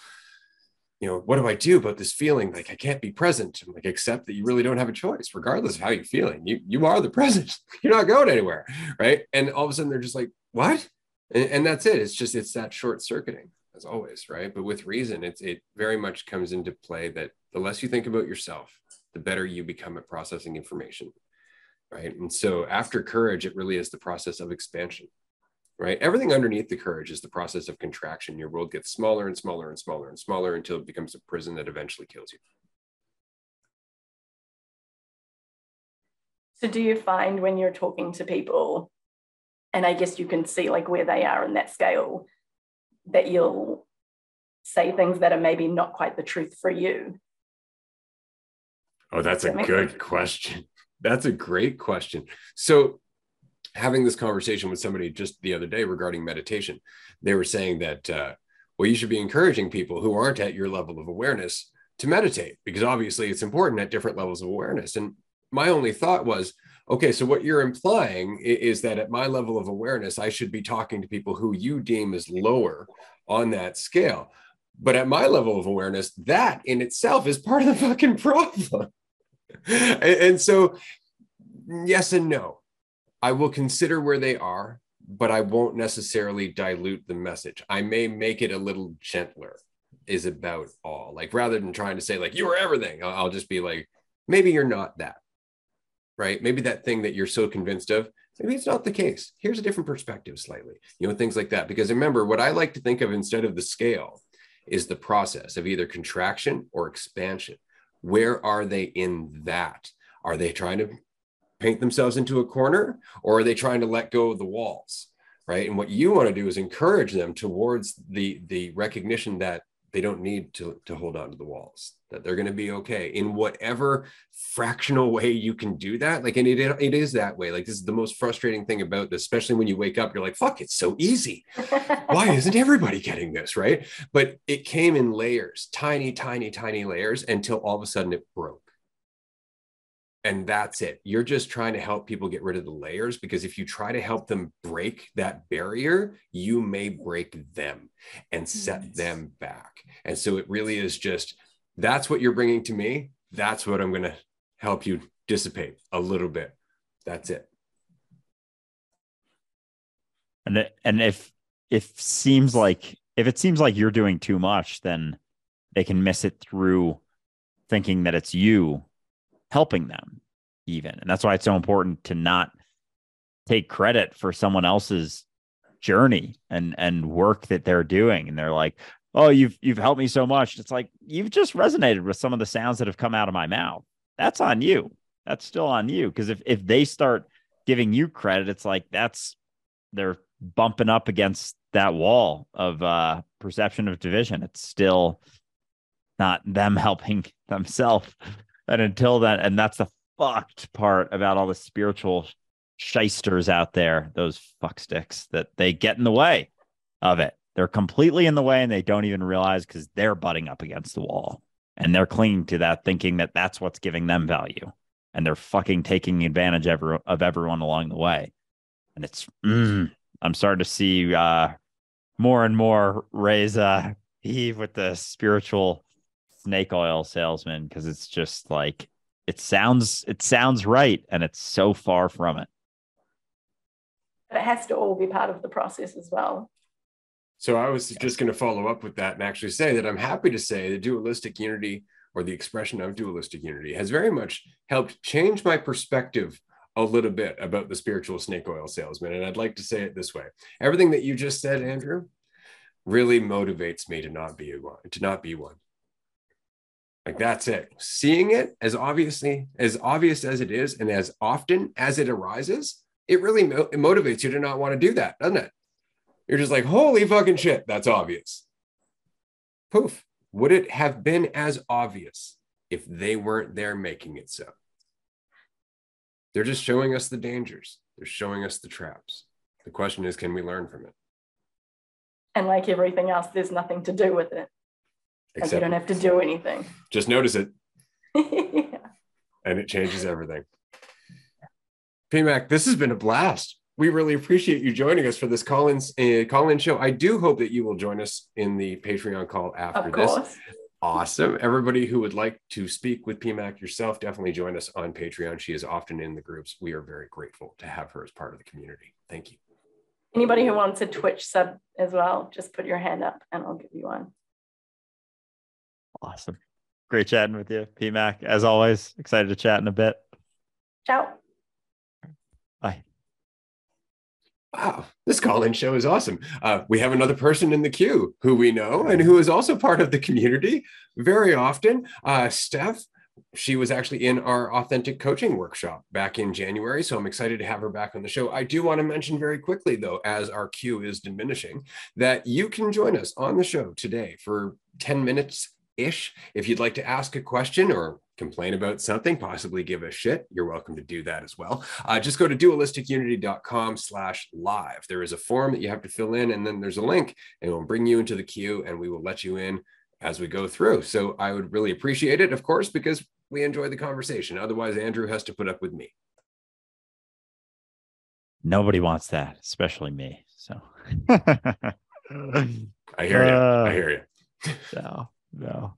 you know what do i do about this feeling? Like i can't be present. I'm like accept that you really don't have a choice regardless of how you're feeling. You you are the present. You're not going anywhere right? And all of a sudden they're just like what? And, and that's it. It's just it's that short circuiting as always, right? But with reason, it's it very much comes into play that the less you think about yourself, the better you become at processing information, right? And so after courage, it really is the process of expansion, right? Everything underneath the courage is the process of contraction. Your world gets smaller and smaller and smaller and smaller until it becomes a prison that eventually kills you. So, do you find when you're talking to people, and I guess you can see like where they are in that scale, that you'll say things that are maybe not quite the truth for you? Oh, that's a good sense? question. That's a great question. So, having this conversation with somebody just the other day regarding meditation, they were saying that, uh, well, you should be encouraging people who aren't at your level of awareness to meditate because obviously it's important at different levels of awareness. And my only thought was, okay, so what you're implying is that at my level of awareness, I should be talking to people who you deem as lower on that scale. But at my level of awareness, that in itself is part of the fucking problem. and, so, yes and no. I will consider where they are, but I won't necessarily dilute the message. I may make it a little gentler, is about all. Like rather than trying to say, like, you are everything, I'll just be like, maybe you're not that. Right. Maybe that thing that you're so convinced of, maybe it's not the case. Here's a different perspective, slightly, you know, things like that. Because remember, what I like to think of instead of the scale is the process of either contraction or expansion. Where are they in that? Are they trying to paint themselves into a corner or are they trying to let go of the walls? Right. And what you want to do is encourage them towards the the recognition that they don't need to, to hold on to the walls that they're going to be okay. In whatever fractional way you can do that like and it, it is that way. Like this is the most frustrating thing about this especially when you wake up you're like fuck it's so easy. Why isn't everybody getting this? Right? But it came in layers tiny tiny tiny layers until all of a sudden it broke and that's it. You're just trying to help people get rid of the layers because if you try to help them break that barrier, you may break them and set nice. them back. And so it really is just that's what you're bringing to me. That's what I'm going to help you dissipate a little bit. That's it. And it, and if if seems like if it seems like you're doing too much, then they can miss it through thinking that it's you helping them even. And that's why it's so important to not take credit for someone else's journey and and work that they're doing. And they're like oh you've you've helped me so much. It's like you've just resonated with some of the sounds that have come out of my mouth. That's on you. That's still on you. Because if if they start giving you credit it's like that's they're bumping up against that wall of uh perception of division. It's still not them helping themselves and until then, and that's the fucked part about all the spiritual shysters out there, those fuck sticks that they get in the way of it. They're completely in the way and they don't even realize because they're butting up against the wall and they're clinging to that, thinking that that's what's giving them value. And they're fucking taking advantage of, of everyone along the way. And it's, mm, I'm starting to see uh, more and more uh, heave with the spiritual snake oil salesman because it's just like it sounds it sounds right and it's so far from it. It has to all be part of the process as well. So i was just going to follow up with that and actually say that i'm happy to say the dualistic unity or the expression of dualistic unity has very much helped change my perspective a little bit about the spiritual snake oil salesman. And i'd like to say it this way. Everything that you just said andrew really motivates me to not be one to not be one like that's it. Seeing it as obviously as obvious as it is, and as often as it arises, it really mo- it motivates you to not want to do that, doesn't it? You're just like, holy fucking shit, that's obvious. Poof. Would it have been as obvious if they weren't there making it so? They're just showing us the dangers. They're showing us the traps. The question is, can we learn from it? And like everything else, there's nothing to do with it. Except you don't have to do anything. Just notice it. yeah. And it changes everything. PMAC, this has been a blast. We really appreciate you joining us for this call-in uh, call-in show. I do hope that you will join us in the Patreon call after this. Awesome. Everybody who would like to speak with PMAC yourself, definitely join us on Patreon. She is often in the groups. We are very grateful to have her as part of the community. Thank you. Anybody who wants a Twitch sub as well, just put your hand up and I'll give you one. Awesome. Great chatting with you, PMAC. As always, excited to chat in a bit. Ciao. Bye. Wow, this call-in show is awesome. Uh, we have another person in the queue who we know and who is also part of the community very often. Uh, Steph, she was actually in our authentic coaching workshop back in January. So I'm excited to have her back on the show. I do want to mention very quickly, though, as our queue is diminishing, that you can join us on the show today for 10 minutes ish. If you'd like to ask a question or complain about something, possibly give a shit, you're welcome to do that as well. Uh, just go to dualisticunity.com slash live. There is a form that you have to fill in, and then there's a link, and it will bring you into the queue, and we will let you in as we go through. So I would really appreciate it, of course, because we enjoy the conversation. Otherwise, Andrew has to put up with me. Nobody wants that, especially me. So I hear you. I hear you. so no.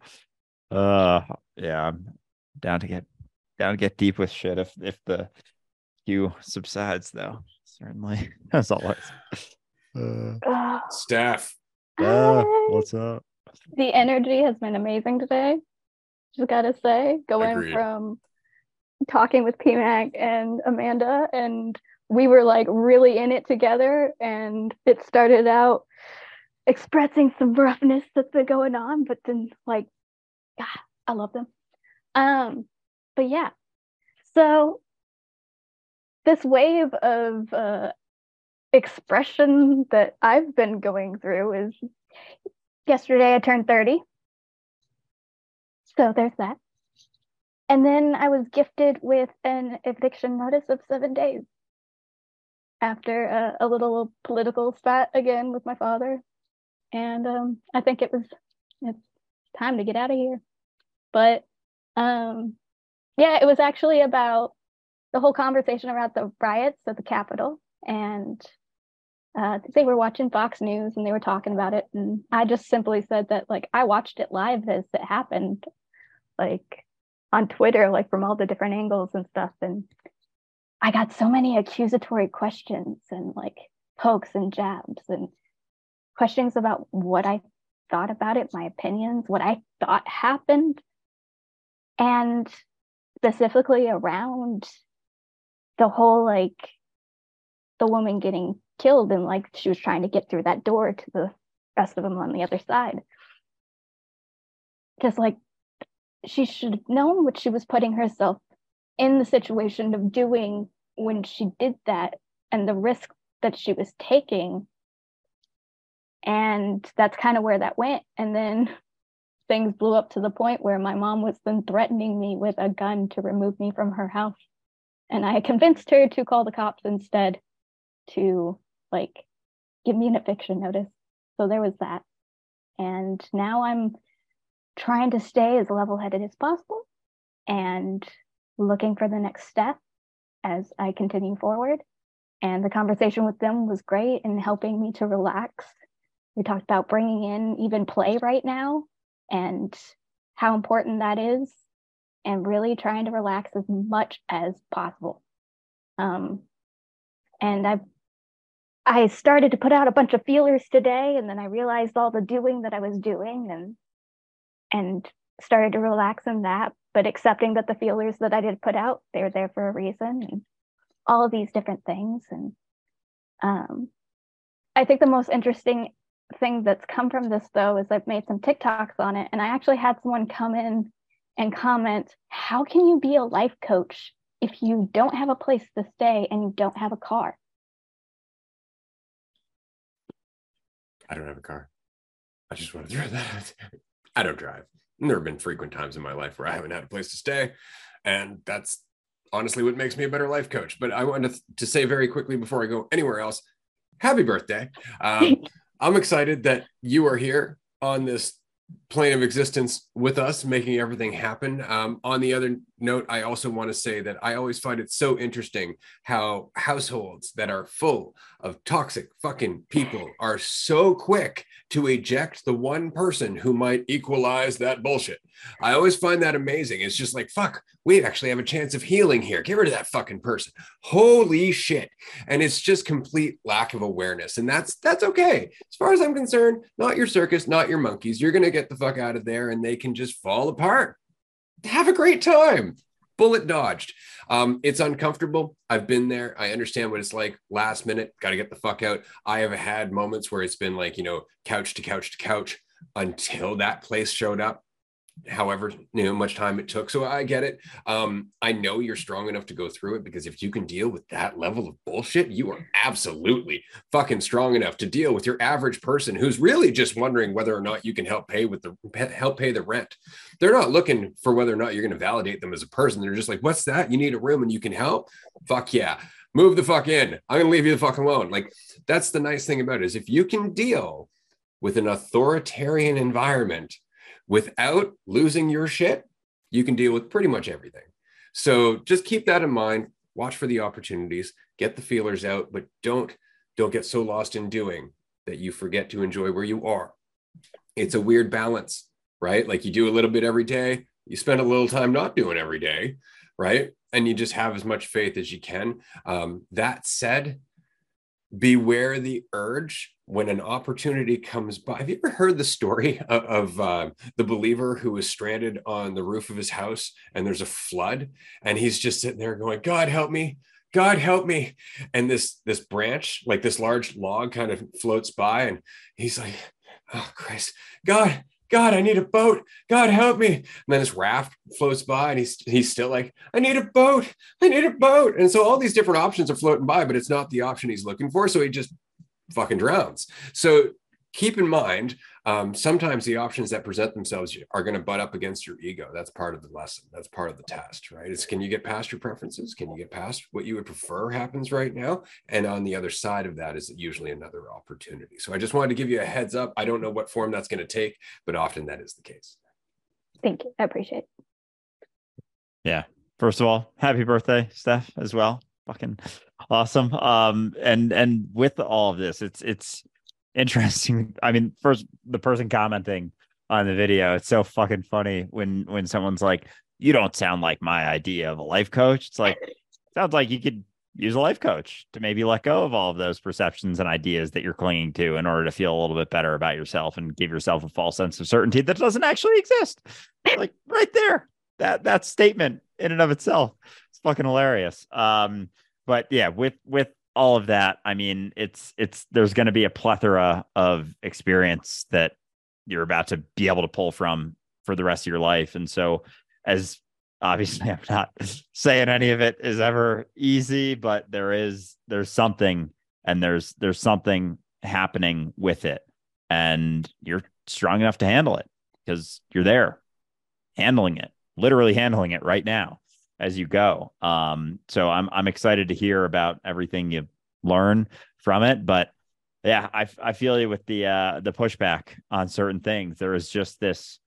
Uh, yeah, I'm down to get down to get deep with shit if if the queue subsides, though. Certainly, as always. Uh, Ugh. Steph. uh, what's up? the energy has been amazing today. Just gotta say, going Agreed. from talking with PMAC and Amanda, and we were like really in it together, and it started out expressing some roughness that's been going on, but then like, God, I love them. Um, but yeah, so this wave of uh, expression that I've been going through is yesterday I turned 30. So there's that. And then I was gifted with an eviction notice of seven days after a, a little political spat again with my father. And um, I think it was it's time to get out of here. But um, yeah, it was actually about the whole conversation around the riots at the Capitol. And uh, they were watching Fox News and they were talking about it. And I just simply said that, like, I watched it live as it happened, like on Twitter, like from all the different angles and stuff. And I got so many accusatory questions and like pokes and jabs and questions about what I thought about it, my opinions, what I thought happened. And specifically around the whole like the woman getting killed and like she was trying to get through that door to the rest of them on the other side. Just like she should have known what she was putting herself in the situation of doing when she did that and the risk that she was taking. And that's kind of where that went. And then things blew up to the point where my mom was then threatening me with a gun to remove me from her house. And I convinced her to call the cops instead to like give me an eviction notice. So there was that. And now I'm trying to stay as level headed as possible and looking for the next step as I continue forward. And the conversation with them was great in helping me to relax. We talked about bringing in even play right now and how important that is, and really trying to relax as much as possible. Um, and I've I started to put out a bunch of feelers today, and then I realized all the doing that I was doing, and and started to relax in that. But accepting that the feelers that I did put out, they were there for a reason, and all of these different things. And um, I think the most interesting thing that's come from this, though, is I've made some TikToks on it, and I actually had someone come in and comment, "How can you be a life coach if you don't have a place to stay and you don't have a car?" I don't have a car. I just want to throw that out there. I don't drive. There have been frequent times in my life where I haven't had a place to stay. And that's honestly what makes me a better life coach. But I wanted to, to say very quickly before I go anywhere else happy birthday. Um, I'm excited that you are here on this plane of existence with us, making everything happen. Um, on the other note, I also want to say that I always find it so interesting how households that are full of toxic fucking people are so quick to eject the one person who might equalize that bullshit. I always find that amazing. It's just like, fuck, we actually have a chance of healing here. Get rid of that fucking person. Holy shit. And it's just complete lack of awareness. And that's that's okay. As far as I'm concerned, not your circus, not your monkeys. You're gonna get the fuck out of there and they can just fall apart. Have a great time. Bullet dodged. Um, it's uncomfortable. I've been there. I understand what it's like. Last minute, got to get the fuck out. I have had moments where it's been like, you know, couch to couch to couch until that place showed up however you know much time it took. So i get it. Um i know you're strong enough to go through it because if you can deal with that level of bullshit you are absolutely fucking strong enough to deal with your average person who's really just wondering whether or not you can help pay with the help pay the rent. They're not looking for whether or not you're going to validate them as a person. They're just like what's that? You need a room and you can help? Fuck yeah. Move the fuck in. I'm going to leave you the fuck alone. Like that's the nice thing about it is if you can deal with an authoritarian environment without losing your shit, you can deal with pretty much everything. So just keep that in mind. Watch for the opportunities, get the feelers out, but don't don't get so lost in doing that you forget to enjoy where you are. It's a weird balance, right? Like you do a little bit every day, you spend a little time not doing every day. right? And you just have as much faith as you can. Um, that said, beware the urge when an opportunity comes by. Have you ever heard the story of, of uh, the believer who was stranded on the roof of his house and there's a flood and he's just sitting there going, God help me. God help me. And this this branch, like this large log kind of floats by and he's like, Oh Christ, God, God, I need a boat. God, help me. And then this raft floats by and he's he's still like, I need a boat. I need a boat. And so all these different options are floating by, but it's not the option he's looking for. So he just fucking drowns. So keep in mind um, sometimes the options that present themselves are going to butt up against your ego. That's part of the lesson. That's part of the test right? It's can you get past your preferences? Can you get past what you would prefer happens right now? And on the other side of that is usually another opportunity. So i just wanted to give you a heads up. I don't know what form that's going to take but often that is the case. Thank you. I appreciate it. Yeah. First of all happy birthday steph as well. Fucking awesome um and and with all of this it's it's interesting. I mean, first the person commenting on the video, it's so fucking funny when when someone's like, "You don't sound like my idea of a life coach." It's like sounds like you could use a life coach to maybe let go of all of those perceptions and ideas that you're clinging to in order to feel a little bit better about yourself and give yourself a false sense of certainty that doesn't actually exist. like right there. That that statement in and of itself is fucking hilarious. Um but yeah, with with all of that, I mean, it's it's there's going to be a plethora of experience that you're about to be able to pull from for the rest of your life. And so, as obviously, I'm not saying any of it is ever easy, but there is there's something, and there's there's something happening with it, and you're strong enough to handle it because you're there, handling it, literally handling it right now as you go. Um, so I'm I'm excited to hear about everything you learn from it. But yeah, I I feel you with the uh the pushback on certain things. There is just this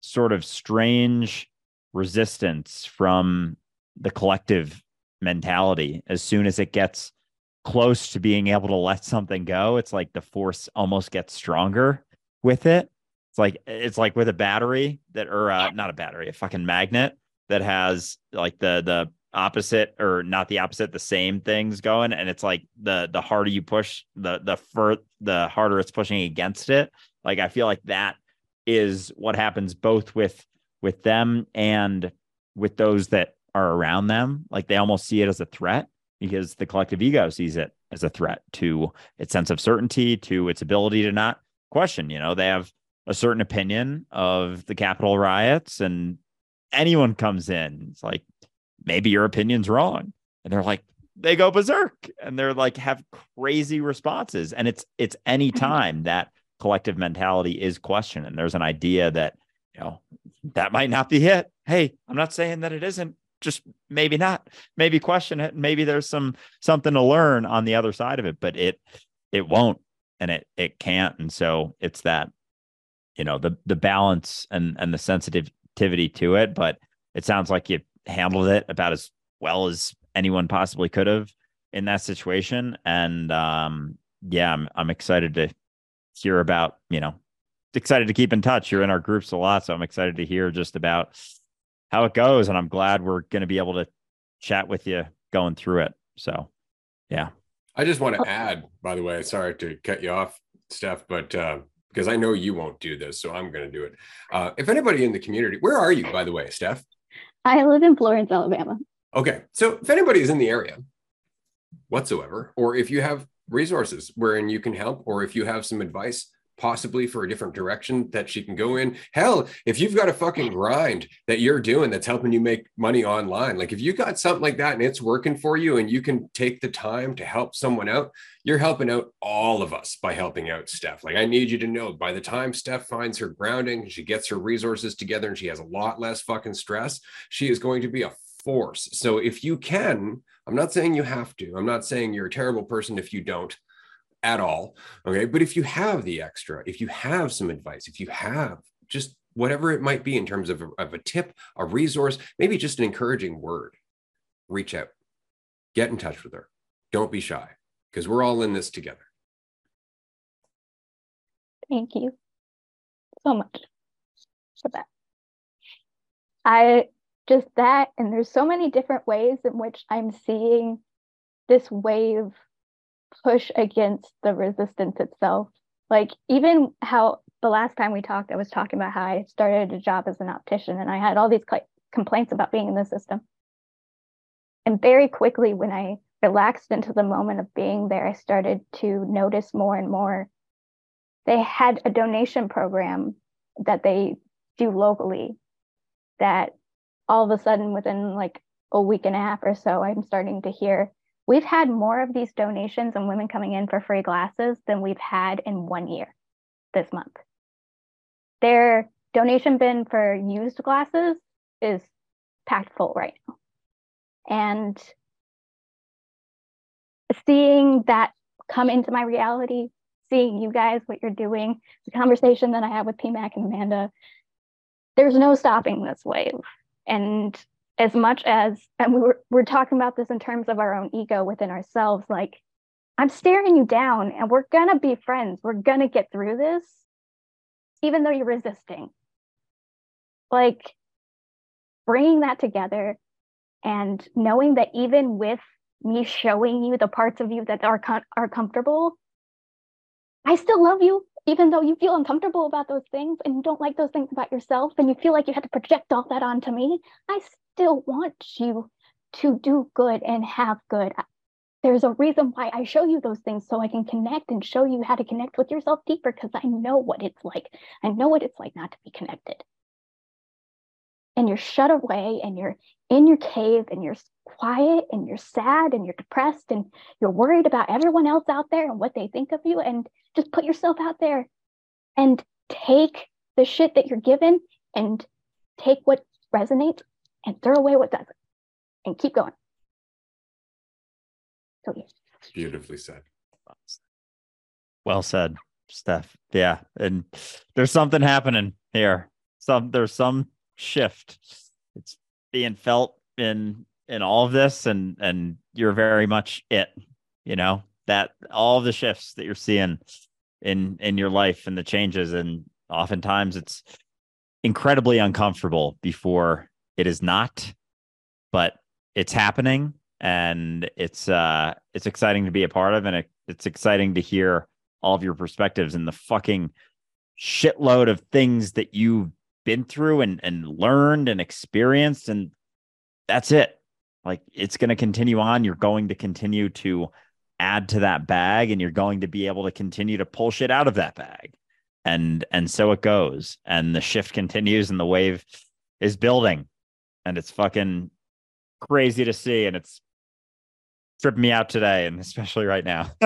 sort of strange resistance from the collective mentality as soon as it gets close to being able to let something go it's like the force almost gets stronger with it it's like it's like with a battery that or uh, not a battery a fucking magnet that has like the the opposite or not the opposite the same things going. And it's like the the harder you push the the fur the harder it's pushing against it. Like i feel like that is what happens both with with them and with those that are around them. Like they almost see it as a threat because the collective ego sees it as a threat to its sense of certainty to its ability to not question you know? They have a certain opinion of the Capitol riots and anyone comes in, it's like, maybe your opinion's wrong. And they're like, they go berserk and they're like have crazy responses. And it's it's any mm-hmm. time that collective mentality is questioned. And there's an idea that, you know, that might not be it. Hey, I'm not saying that it isn't. Just maybe not. Maybe question it. Maybe there's some something to learn on the other side of it, but it it won't and it it can't. And so it's that, you know, the the balance and and the sensitive sensitivity to it, but it sounds like you handled it about as well as anyone possibly could have in that situation. And um, yeah, I'm I'm excited to hear about, you know, excited to keep in touch. You're in our groups a lot, so I'm excited to hear just about how it goes. And I'm glad we're going to be able to chat with you going through it. So, yeah. I just want to add, by the way, sorry to cut you off, Steph, but uh, because I know you won't do this, so I'm going to do it. Uh, if anybody in the community, where are you, by the way, Steph? I live in Florence, Alabama. Okay, so if anybody is in the area whatsoever, or if you have resources wherein you can help, or if you have some advice possibly for a different direction that she can go in. Hell, if you've got a fucking grind that you're doing that's helping you make money online, like if you got something like that and it's working for you and you can take the time to help someone out, you're helping out all of us by helping out Steph. Like I need you to know by the time Steph finds her grounding, she gets her resources together and she has a lot less fucking stress, she is going to be a force. So if you can, I'm not saying you have to. I'm not saying you're a terrible person if you don't at all. Okay. But if you have the extra, if you have some advice, if you have just whatever it might be in terms of a, of a tip, a resource, maybe just an encouraging word, reach out, get in touch with her. Don't be shy because we're all in this together. Thank you so much for that. I just that. And there's so many different ways in which I'm seeing this wave push against the resistance itself. Like, even how the last time we talked, I was talking about how I started a job as an optician and I had all these cl- complaints about being in the system. And very quickly, when I relaxed into the moment of being there, I started to notice more and more. They had a donation program that they do locally that all of a sudden within like a week and a half or so, I'm starting to hear we've had more of these donations and women coming in for free glasses than we've had in one year this month. Their donation bin for used glasses is packed full right now. And seeing that come into my reality, seeing you guys, what you're doing, the conversation that I had with PMAC and Amanda, there's no stopping this wave. And as much as, and we were, we're talking about this in terms of our own ego within ourselves, like, I'm staring you down and we're gonna be friends. We're gonna get through this, even though you're resisting. Like, bringing that together and knowing that even with me showing you the parts of you that are com- are comfortable, I still love you, even though you feel uncomfortable about those things and you don't like those things about yourself and you feel like you have to project all that onto me. I still want you to do good and have good. There's a reason why I show you those things so I can connect and show you how to connect with yourself deeper because I know what it's like. I know what it's like not to be connected. And you're shut away and you're in your cave and you're quiet and you're sad and you're depressed and you're worried about everyone else out there and what they think of you and just put yourself out there and take the shit that you're given and take what resonates and throw away what doesn't and keep going. So yeah. Beautifully said. Well said, Steph. Yeah. And there's something happening here. Some there's some shift. It's being felt in in all of this and and you're very much it you know that all the shifts that you're seeing in in your life and the changes and oftentimes it's incredibly uncomfortable before it is not but it's happening and it's uh it's exciting to be a part of and it, it's exciting to hear all of your perspectives and the fucking shitload of things that you've been through and and learned and experienced and that's it. Like it's going to continue on. You're going to continue to add to that bag and you're going to be able to continue to pull shit out of that bag. And and so it goes. And the shift continues and the wave is building. And it's fucking crazy to see. And it's tripping me out today and especially right now.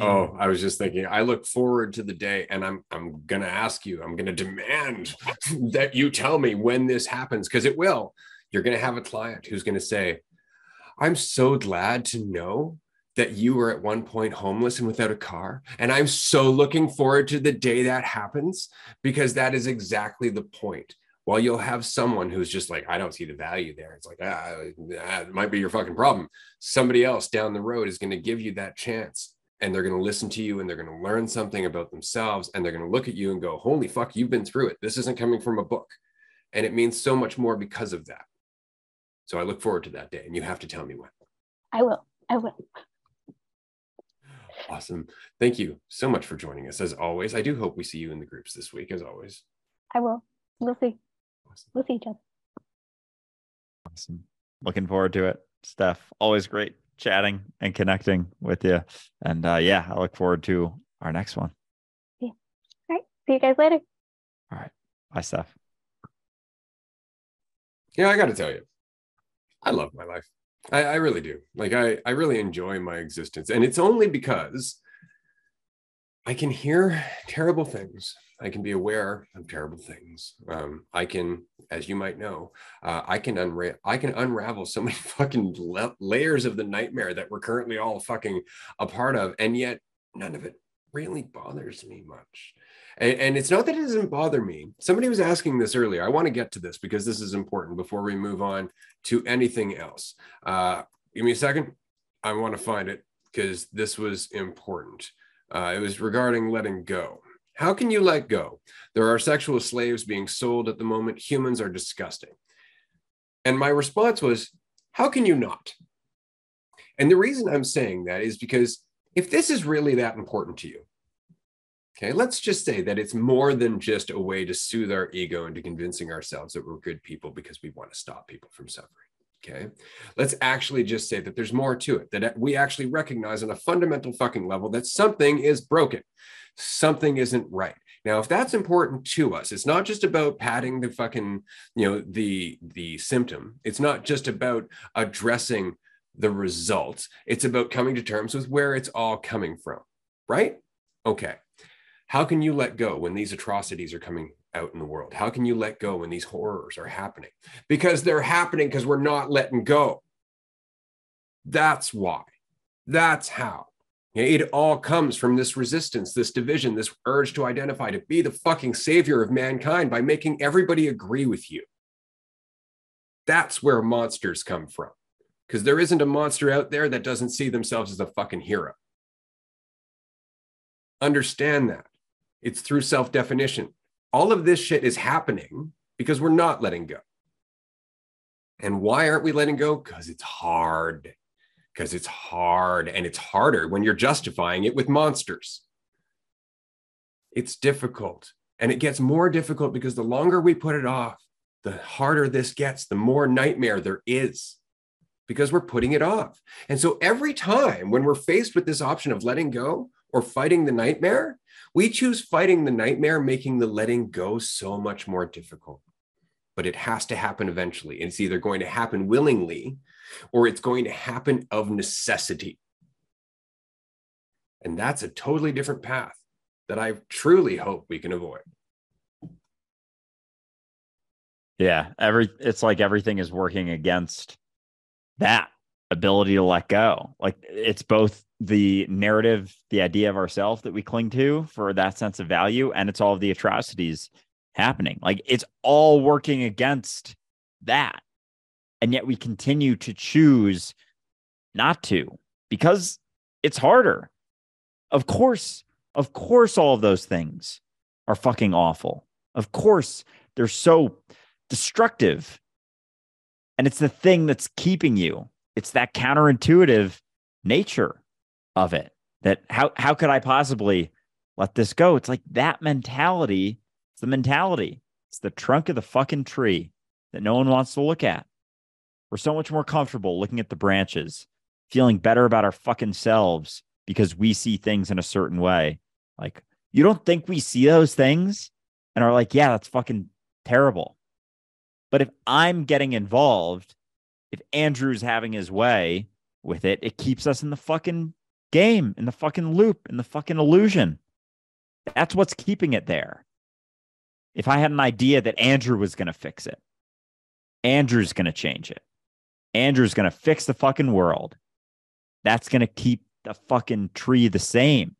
oh, I was just thinking. I look forward to the day, and I'm I'm gonna ask you. I'm gonna demand that you tell me when this happens because it will you're to have a client who's to say, I'm so glad to know that you were at one point homeless and without a car. And I'm so looking forward to the day that happens because that is exactly the point. While you'll have someone who's just like, I don't see the value there. It's like, ah, ah it might be your fucking problem. Somebody else down the road is going to give you that chance and they're going to listen to you and they're going to learn something about themselves and they're going to look at you and go, holy fuck, you've been through it. This isn't coming from a book. And it means so much more because of that. So I look forward to that day, and you have to tell me when. I will. I will. Awesome. Thank you so much for joining us. As always, I do hope we see you in the groups this week, as always. I will. We'll see. Awesome. We'll see each other. Awesome. Looking forward to it. Steph, always great chatting and connecting with you. And uh, yeah, I look forward to our next one. Yeah. All right. See you guys later. All right. Bye, Steph. Yeah, I got to tell you, I love my life. I, I really do. Like I, I really enjoy my existence. And it's only because I can hear terrible things. I can be aware of terrible things. Um, I can, as you might know, uh, I can unra- I can unravel so many fucking la- layers of the nightmare that we're currently all fucking a part of, and yet none of it really bothers me much. And, and, it's not that it doesn't bother me. Somebody was asking this earlier. I want to get to this because this is important before we move on to anything else. Uh, give me a second. I want to find it because this was important. Uh, it was regarding letting go. How can you let go? There are sexual slaves being sold at the moment. Humans are disgusting. And my response was, How can you not? And the reason I'm saying that is because if this is really that important to you, okay, let's just say that it's more than just a way to soothe our ego into convincing ourselves that we're good people because we want to stop people from suffering. Okay. Let's actually just say that there's more to it, that uh, we actually recognize on a fundamental fucking level that something is broken, something isn't right. Now, if that's important to us, it's not just about padding the fucking, you know, the the symptom. It's not just about addressing the results. It's about coming to terms with where it's all coming from, right? Okay. How can you let go when these atrocities are coming out in the world? How can you let go when these horrors are happening? Because they're happening because we're not letting go. That's why. That's how. It all comes from this resistance, this division, this urge to identify, to be the fucking savior of mankind by making everybody agree with you. That's where monsters come from. Because there isn't a monster out there that doesn't see themselves as a fucking hero. Understand that. It's through self definition. All of this shit is happening because we're not letting go. And why aren't we letting go? Because it's hard because it's hard and it's harder when you're justifying it with monsters. It's difficult and it gets more difficult because the longer we put it off, the harder this gets, the more nightmare there is because we're putting it off. And so every time when we're faced with this option of letting go or fighting the nightmare, we choose fighting the nightmare, making the letting go so much more difficult. But it has to happen eventually. It's either going to happen willingly or it's going to happen of necessity. And that's a totally different path that I truly hope we can avoid. Yeah, every it's like everything is working against that ability to let go. Like it's both the narrative, the idea of ourself that we cling to for that sense of value, and it's all of the atrocities happening. Like it's all working against that and yet we continue to choose not to because it's harder. Of course, of course, all of those things are fucking awful. Of course, they're so destructive. And it's the thing that's keeping you. It's that counterintuitive nature of it that how, how could I possibly let this go? It's like that mentality. It's the mentality. It's the trunk of the fucking tree that no one wants to look at. We're so much more comfortable looking at the branches, feeling better about our fucking selves because we see things in a certain way. Like, you don't think we see those things and are like, yeah, that's fucking terrible. But if I'm getting involved, if Andrew's having his way with it, it keeps us in the fucking game, in the fucking loop, in the fucking illusion. That's what's keeping it there. If I had an idea that Andrew was going to fix it, Andrew's going to change it. Andrew's going to fix the fucking world. That's going to keep the fucking tree the same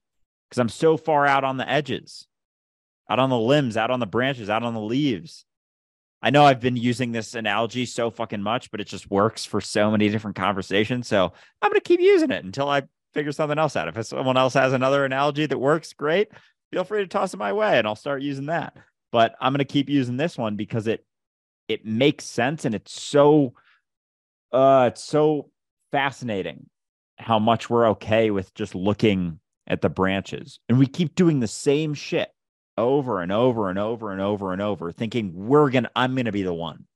because I'm so far out on the edges, out on the limbs, out on the branches, out on the leaves. I know I've been using this analogy so fucking much, but it just works for so many different conversations. So I'm going to keep using it until I figure something else out. If someone else has another analogy that works, great. Feel free to toss it my way and I'll start using that. But I'm going to keep using this one because it it makes sense and it's so uh, it's so fascinating how much we're okay with just looking at the branches. And we keep doing the same shit over and over and over and over and over, thinking we're to, I'm to be the one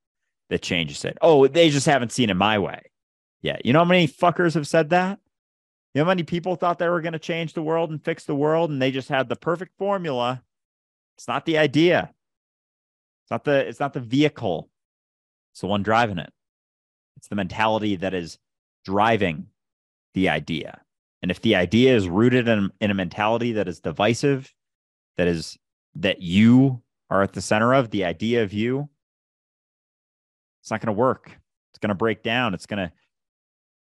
that changes it. Oh, they just haven't seen it my way. yet. You know how many fuckers have said that? You know how many people thought they were to change the world and fix the world and they just had the perfect formula? It's not the idea. It's not the, it's not the vehicle. It's the one driving it. It's the mentality that is driving the idea. And if the idea is rooted in, in a mentality that is divisive, that is that you are at the center of, the idea of you, it's not going to work. It's going to break down. It's going to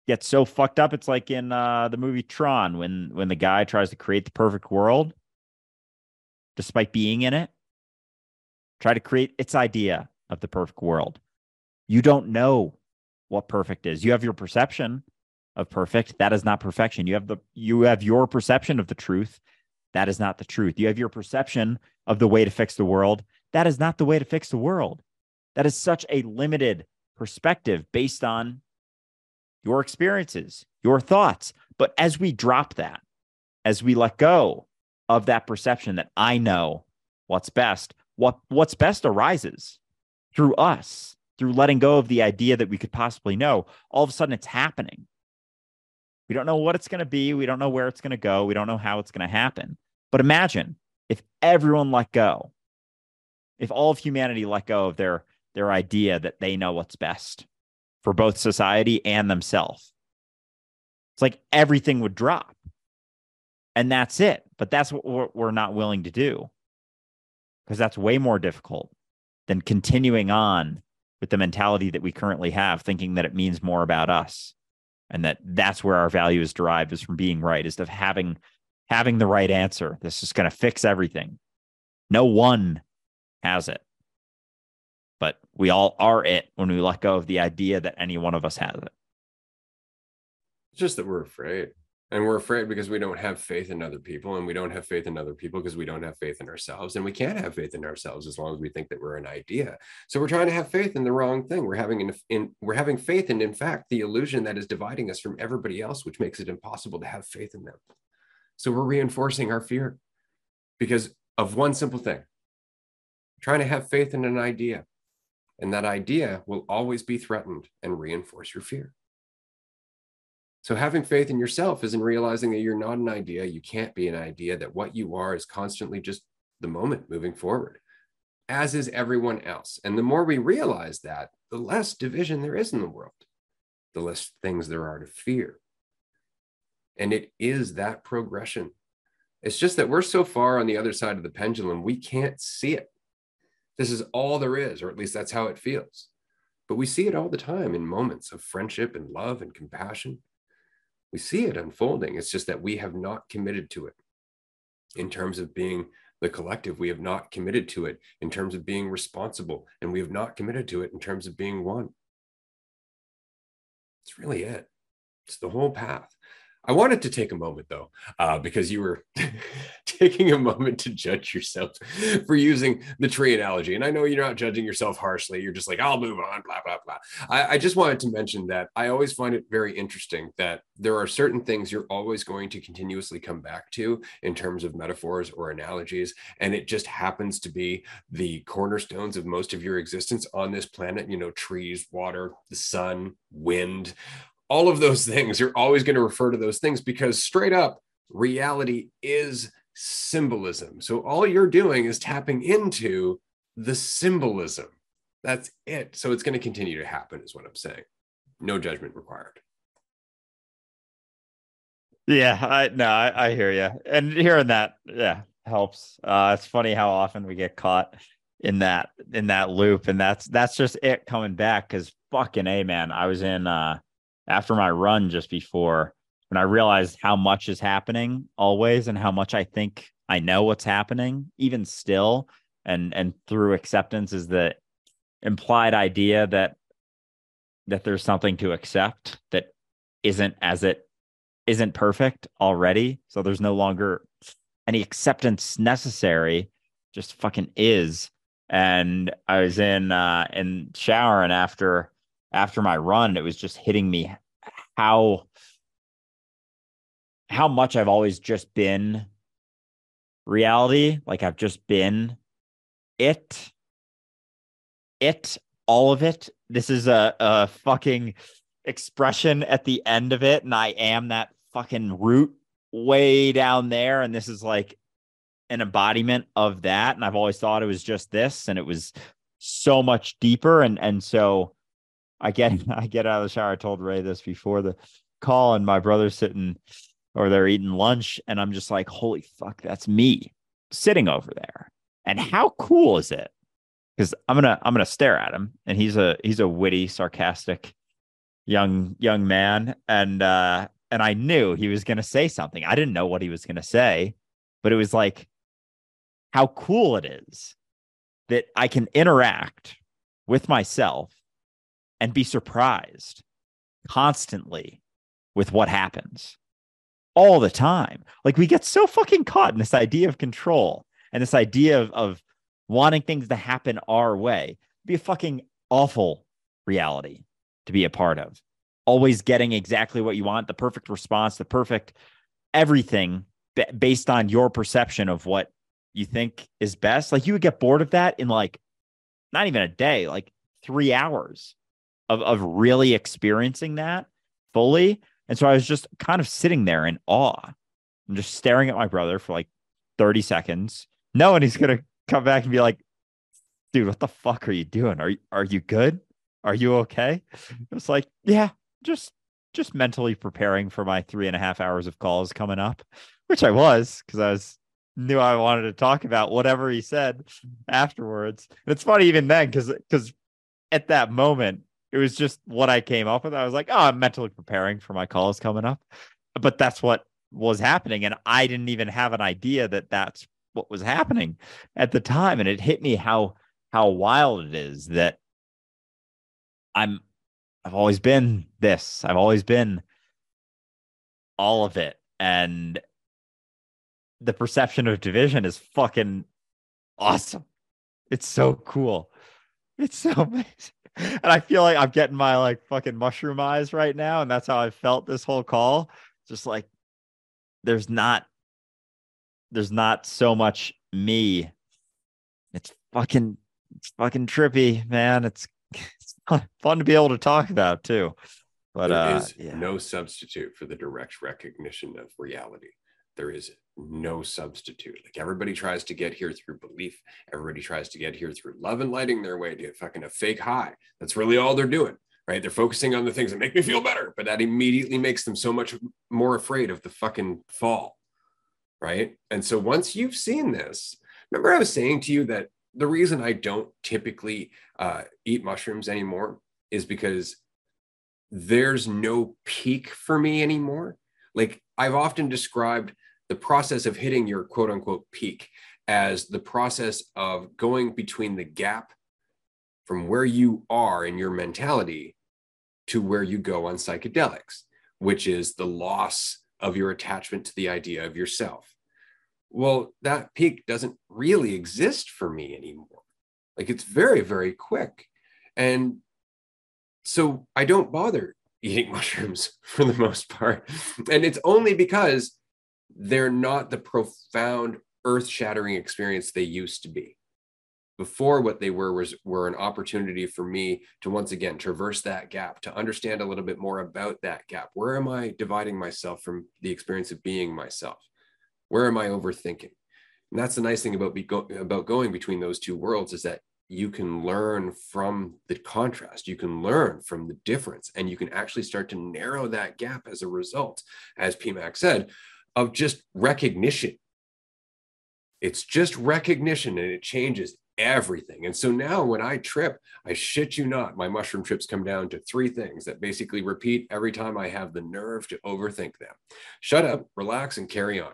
get so fucked up. It's like in uh, the movie Tron when when the guy tries to create the perfect world, despite being in it, try to create its idea of the perfect world. You don't know what perfect is. You have your perception of perfect. That is not perfection. You have the you have your perception of the truth. That is not the truth. You have your perception of the way to fix the world. That is not the way to fix the world. That is such a limited perspective based on your experiences, your thoughts. But as we drop that, as we let go of that perception that I know what's best, what what's best arises through us, through letting go of the idea that we could possibly know. All of a sudden it's happening. We don't know what it's going to be, we don't know where it's going to go, we don't know how it's going to happen. But imagine if everyone let go. If all of humanity let go of their their idea that they know what's best for both society and themselves. It's like everything would drop. And that's it. But that's what we're not willing to do because that's way more difficult than continuing on with the mentality that we currently have, thinking that it means more about us and that that's where our value is derived is from being right, is of having having the right answer. This is going to fix everything. No one has it but we all are it when we let go of the idea that any one of us has it. It's just that we're afraid. And we're afraid because we don't have faith in other people, and we don't have faith in other people because we don't have faith in ourselves. And we can't have faith in ourselves as long as we think that we're an idea. So we're trying to have faith in the wrong thing. We're having in, in we're having faith in, in fact, the illusion that is dividing us from everybody else, which makes it impossible to have faith in them. So we're reinforcing our fear because of one simple thing: trying to have faith in an idea and that idea will always be threatened and reinforce your fear. So, having faith in yourself is in realizing that you're not an idea, you can't be an idea, that what you are is constantly just the moment moving forward, as is everyone else. And the more we realize that, the less division there is in the world, the less things there are to fear. And it is that progression. It's just that we're so far on the other side of the pendulum, we can't see it. This is all there is, or at least that's how it feels. But we see it all the time in moments of friendship and love and compassion. We see it unfolding. It's just that we have not committed to it in terms of being the collective. We have not committed to it in terms of being responsible, and we have not committed to it in terms of being one. It's really it. It's the whole path. I wanted to take a moment though, uh, because you were taking a moment to judge yourself for using the tree analogy. And I know you're not judging yourself harshly. You're just like, I'll move on, blah, blah, blah. I, I just wanted to mention that I always find it very interesting that there are certain things you're always going to continuously come back to in terms of metaphors or analogies. And it just happens to be the cornerstones of most of your existence on this planet, you know, trees, water, the sun, wind all of those things, you're always going to refer to those things because straight up, reality is symbolism. So all you're doing is tapping into the symbolism. That's it. So it's going to continue to happen, is what I'm saying. No judgment required. Yeah, I no, I, I hear you, and hearing that, yeah, helps. Uh, it's funny how often we get caught in that in that loop, and that's that's just it coming back. Because fucking a man, I was in uh after my run just before when I realized how much is happening always and how much I think I know what's happening, even still. And and through acceptance is the implied idea that that there's something to accept that isn't as it isn't perfect already. So there's no longer any acceptance necessary, just fucking is. And I was in uh in shower and after after my run, it was just hitting me how how much I've always just been reality. Like I've just been it. It, all of it. This is a, a fucking expression at the end of it. And I am that fucking root way down there. And this is like an embodiment of that. And I've always thought it was just this. And it was so much deeper. And and so I get I get out of the shower. I told Ray this before the call, and my brother's sitting or they're eating lunch, and I'm just like, holy fuck, that's me sitting over there. And how cool is it? Because I'm gonna I'm gonna stare at him, and he's a he's a witty, sarcastic young young man, and uh, and I knew he was gonna say something. I didn't know what he was gonna say, but it was like how cool it is that I can interact with myself and be surprised constantly with what happens all the time. Like we get so fucking caught in this idea of control and this idea of, of wanting things to happen our way. It'd be a fucking awful reality to be a part of. Always getting exactly what you want, the perfect response, the perfect everything b- based on your perception of what you think is best. Like you would get bored of that in like not even a day, like three hours of, of really experiencing that fully. And so I was just kind of sitting there in awe. I'm just staring at my brother for like 30 seconds, knowing he's gonna come back and be like, dude, what the fuck are you doing? Are you are you good? Are you okay? It's like, yeah, just just mentally preparing for my three and a half hours of calls coming up, which I was because I was knew I wanted to talk about whatever he said afterwards. And it's funny even then because because at that moment it was just what I came up with. I was like, oh, I'm mentally preparing for my calls coming up, but that's what was happening, and I didn't even have an idea that that's what was happening at the time, and it hit me how how wild it is that I'm I've always been this. I've always been all of it. And the perception of division is fucking awesome. It's so cool. It's so amazing. And I feel like I'm getting my like fucking mushroom eyes right now. And that's how I felt this whole call. Just like there's not there's not so much me. It's fucking it's fucking trippy, man. It's it's fun to be able to talk about too. But there uh, is yeah. no substitute for the direct recognition of reality. There is no substitute. Like everybody tries to get here through belief. Everybody tries to get here through love and lighting their way to fucking a fake high. That's really all they're doing, right? They're focusing on the things that make me feel better, but that immediately makes them so much more afraid of the fucking fall, right? And so once you've seen this, remember I was saying to you that the reason I don't typically uh, eat mushrooms anymore is because there's no peak for me anymore. Like I've often described the process of hitting your quote unquote peak as the process of going between the gap from where you are in your mentality to where you go on psychedelics, which is the loss of your attachment to the idea of yourself. Well, that peak doesn't really exist for me anymore. Like it's very, very quick. And so I don't bother eating mushrooms for the most part. And it's only because they're not the profound, earth shattering experience they used to be. Before, what they were was were an opportunity for me to once again traverse that gap, to understand a little bit more about that gap. Where am I dividing myself from the experience of being myself? Where am I overthinking? And that's the nice thing about be go, about going between those two worlds is that you can learn from the contrast you can learn from the difference and you can actually start to narrow that gap as a result as pmac said of just recognition it's just recognition and it changes everything and so now when i trip i shit you not my mushroom trips come down to three things that basically repeat every time i have the nerve to overthink them shut up relax and carry on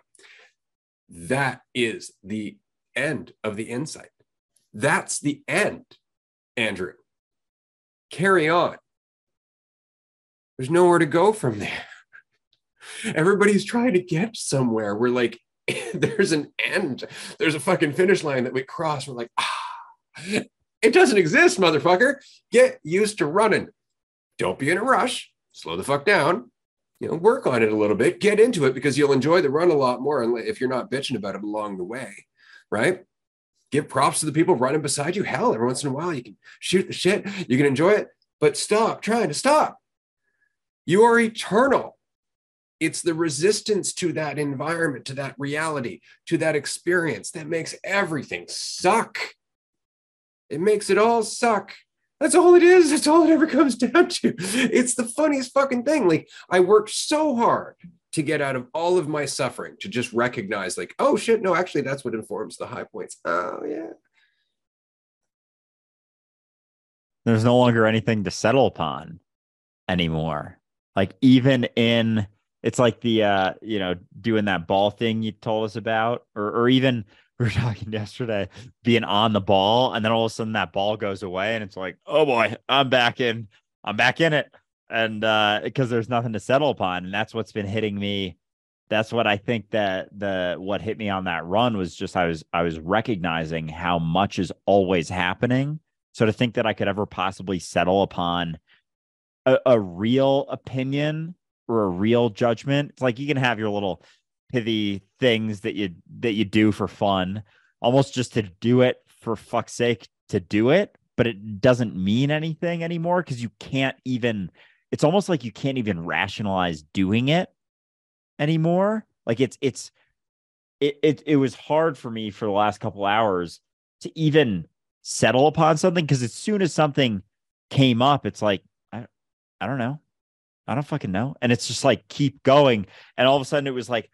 that is the end of the insight that's the end, Andrew. Carry on. There's nowhere to go from there. Everybody's trying to get somewhere. We're like, there's an end. There's a fucking finish line that we cross. We're like, ah, it doesn't exist, motherfucker. Get used to running. Don't be in a rush. Slow the fuck down. You know, work on it a little bit. Get into it because you'll enjoy the run a lot more if you're not bitching about it along the way, right? give props to the people running beside you. Hell, every once in a while you can shoot the shit, you can enjoy it, but stop trying to stop. You are eternal. It's the resistance to that environment, to that reality, to that experience that makes everything suck. It makes it all suck. That's all it is. That's all it ever comes down to. It's the funniest fucking thing. Like, I worked so hard to get out of all of my suffering to just recognize like oh shit no actually that's what informs the high points oh yeah there's no longer anything to settle upon anymore like even in it's like the uh you know doing that ball thing you told us about or or even we were talking yesterday being on the ball and then all of a sudden that ball goes away and it's like oh boy i'm back in i'm back in it. And uh because there's nothing to settle upon and that's what's been hitting me that's what i think that the what hit me on that run was just i was i was recognizing how much is always happening. So to think that I could ever possibly settle upon a, a real opinion or a real judgment, it's like you can have your little pithy things that you that you do for fun, almost just to do it for fuck's sake to do it, but it doesn't mean anything anymore because you can't even it's almost like you can't even rationalize doing it anymore. Like it's it's it it, it was hard for me for the last couple hours to even settle upon something because as soon as something came up, it's like I I don't know. I don't fucking know. And it's just like keep going. And all of a sudden it was like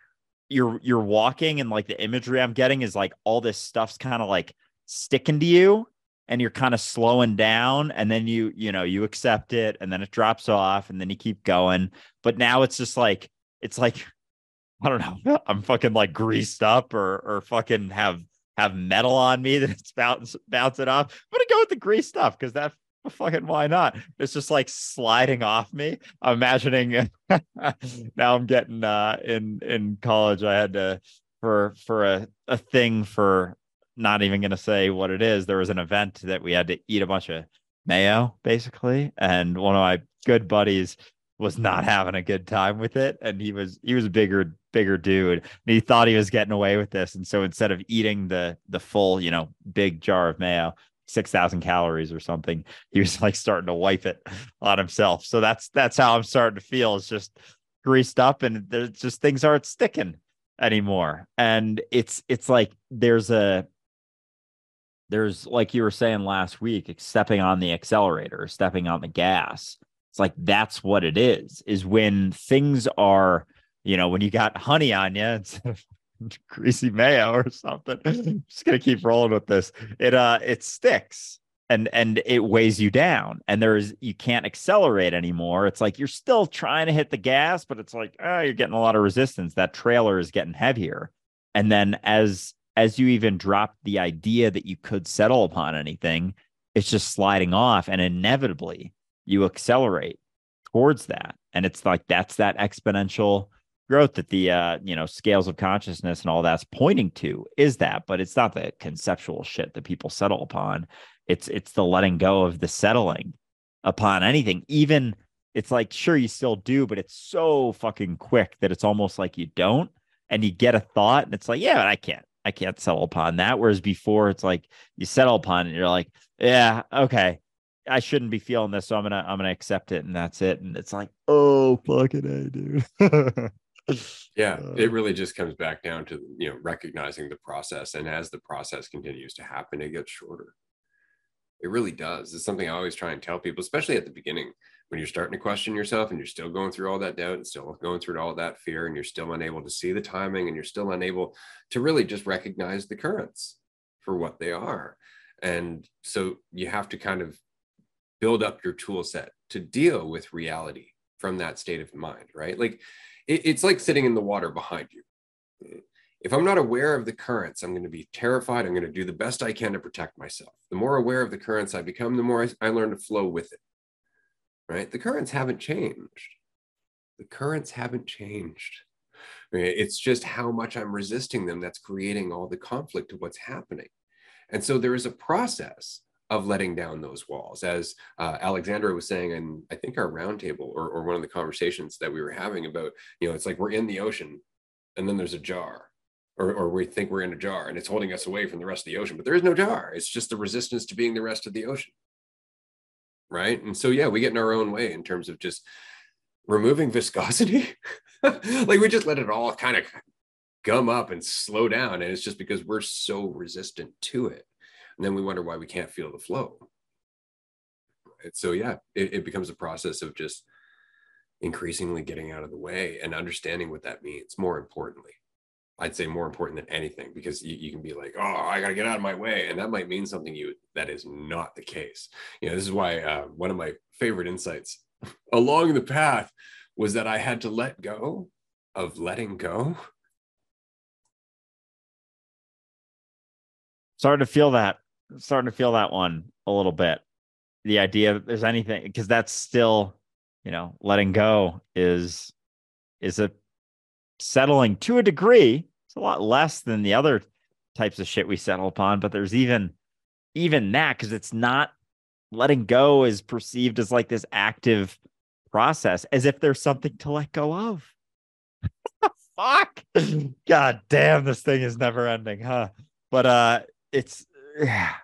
you're you're walking and like the imagery I'm getting is like all this stuff's kind of like sticking to you and you're kind of slowing down and then you you know you accept it and then it drops off and then you keep going but now it's just like it's like i don't know i'm fucking like greased up or or fucking have have metal on me that it's bounce bouncing off i'm gonna go with the grease stuff because that fucking why not it's just like sliding off me i'm imagining now i'm getting uh in in college i had to for for a, a thing for not even to say what it is. There was an event that we had to eat a bunch of mayo, basically, and one of my good buddies was not having a good time with it, and he was he was a bigger bigger dude, and he thought he was getting away with this, and so instead of eating the the full you know big jar of mayo. 6000 calories or something he was like starting to wipe it on himself. So that's that's how i'm starting to feel. It's just greased up and there's just things aren't sticking anymore. And it's it's like there's a there's like you were saying last week stepping on the accelerator stepping on the gas. It's like that's what it is is when things are you know when you got honey on you instead of greasy mayo or something. I'm just gonna keep rolling with this. It uh it sticks and and it weighs you down and there's you can't accelerate anymore. It's like you're still trying to hit the gas but it's like oh you're getting a lot of resistance. That trailer is getting heavier. And then as as you even drop the idea that you could settle upon anything, it's just sliding off and inevitably you accelerate towards that. And it's like that's that exponential growth that the uh, you know, scales of consciousness and all that's pointing to is that, but it's not the conceptual shit that people settle upon. It's it's the letting go of the settling upon anything. Even it's like sure you still do, but it's so fucking quick that it's almost like you don't. And you get a thought and it's like, yeah, but I can't I can't settle upon that. Whereas before, it's like you settle upon it, and you're like, yeah, okay, I shouldn't be feeling this, so I'm gonna I'm gonna accept it, and that's it. And it's like, oh fucking a, dude. yeah, uh, it really just comes back down to you know recognizing the process, and as the process continues to happen, it gets shorter. It really does. It's something I always try and tell people, especially at the beginning when you're starting to question yourself and you're still going through all that doubt and still going through all that fear and you're still unable to see the timing and you're still unable to really just recognize the currents for what they are and so you have to kind of build up your tool set to deal with reality from that state of mind right like it, it's like sitting in the water behind you if i'm not aware of the currents i'm going to be terrified i'm going to do the best i can to protect myself the more aware of the currents i become the more I, I learn to flow with it right? The currents haven't changed. The currents haven't changed. It's just how much I'm resisting them that's creating all the conflict of what's happening. And so there is a process of letting down those walls. As uh, Alexandra was saying, and I think our roundtable or, or one of the conversations that we were having about, you know, it's like we're in the ocean and then there's a jar. Or, or we think we're in a jar and it's holding us away from the rest of the ocean, but there is no jar. It's just the resistance to being the rest of the ocean right and so yeah we get in our own way in terms of just removing viscosity like we just let it all kind of gum up and slow down and it's just because we're so resistant to it and then we wonder why we can't feel the flow and so yeah it, it becomes a process of just increasingly getting out of the way and understanding what that means more importantly I'd say more important than anything because you, you, can be like, oh, I got to get out of my way. And that might mean something you that is not the case. You know, this is why uh, one of my favorite insights along the path was that I had to let go of letting go. Starting to feel that, starting to feel that one a little bit. The idea that there's anything, because that's still, you know, letting go is is a settling to a degree. It's a lot less than the other types of shit we settle upon, but there's even even that because it's not letting go is perceived as like this active process, as if there's something to let go of. Fuck. God damn, this thing is never ending, huh? But uh it's yeah.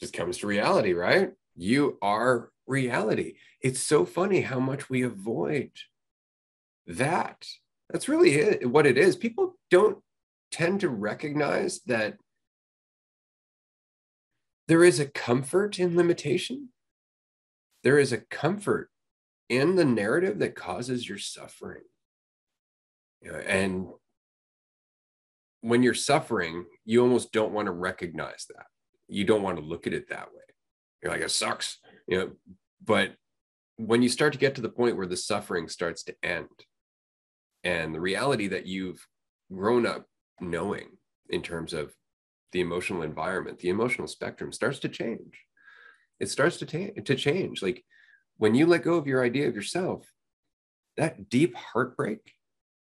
just comes to reality, right? You are reality. It's so funny how much we avoid that. That's really it, what it is. People don't tend to recognize that there is a comfort in limitation. There is a comfort in the narrative that causes your suffering. You know, and when you're suffering, you almost don't want to recognize that. You don't want to look at it that way. You're like, it sucks, you know. But when you start to get to the point where the suffering starts to end, and the reality that you've grown up knowing in terms of the emotional environment, the emotional spectrum starts to change. It starts to, ta- to change. Like when you let go of your idea of yourself, that deep heartbreak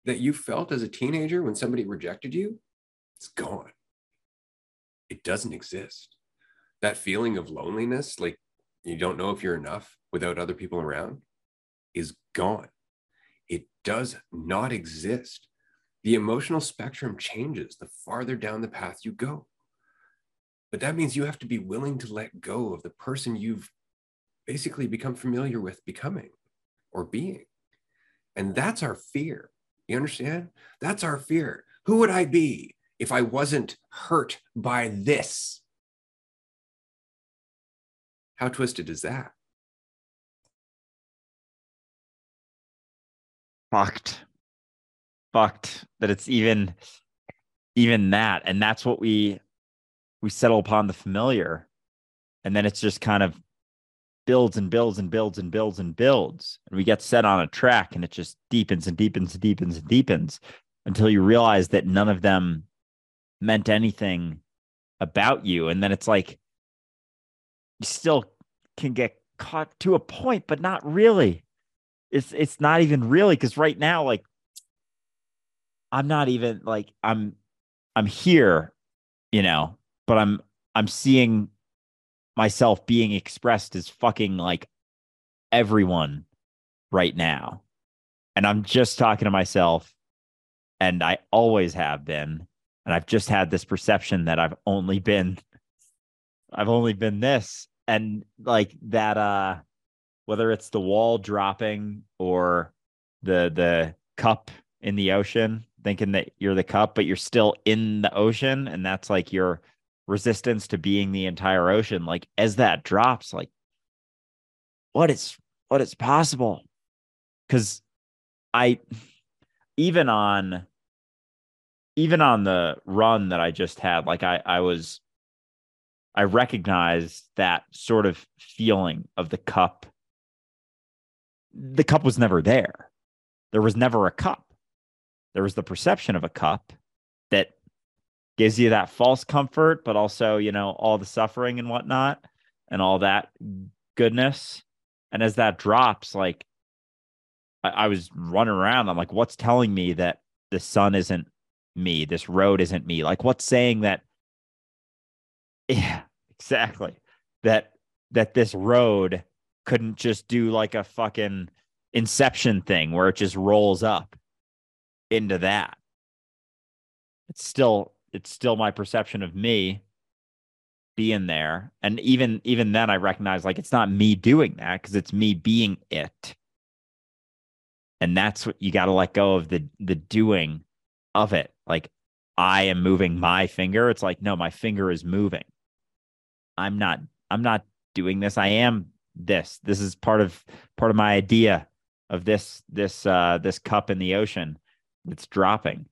that you felt as a teenager when somebody rejected you, it's gone. It doesn't exist. That feeling of loneliness, like you don't know if you're enough without other people around, is gone. It does not exist. The emotional spectrum changes the farther down the path you go. But that means you have to be willing to let go of the person you've basically become familiar with becoming or being. And that's our fear. You understand? That's our fear. Who would I be if I wasn't hurt by this? How twisted is that? Fucked. Fucked that it's even even that. And that's what we we settle upon the familiar. And then it's just kind of builds and builds and builds and builds and builds. And we get set on a track and it just deepens and deepens and deepens and deepens until you realize that none of them meant anything about you. And then it's like you still can get caught to a point, but not really. It's it's not even really because right now, like I'm not even like I'm I'm here, you know, but I'm I'm seeing myself being expressed as fucking like everyone right now. And I'm just talking to myself and I always have been and I've just had this perception that I've only been I've only been this. And like that uh whether it's the wall dropping or the the cup in the ocean thinking that you're the cup but you're still in the ocean. And that's like your resistance to being the entire ocean. Like as that drops like what is what is possible? Because i even on even on the run that i just had like i i was i recognized that sort of feeling of the cup. The cup was never there. There was never a cup. There was the perception of a cup that gives you that false comfort, but also, you know, all the suffering and whatnot and all that goodness. And as that drops, like I, I was running around, I'm like, what's telling me that the sun isn't me? This road isn't me? Like, what's saying that? Yeah, exactly. That that this road couldn't just do like a fucking inception thing where it just rolls up into that. It's still it's still my perception of me being there and even even then i recognize like it's not me doing that because it's me being it and that's what you got to let go of the the doing of it like i am moving my finger it's like no my finger is moving i'm not i'm not doing this i am this this is part of part of my idea of this this uh this cup in the ocean that's dropping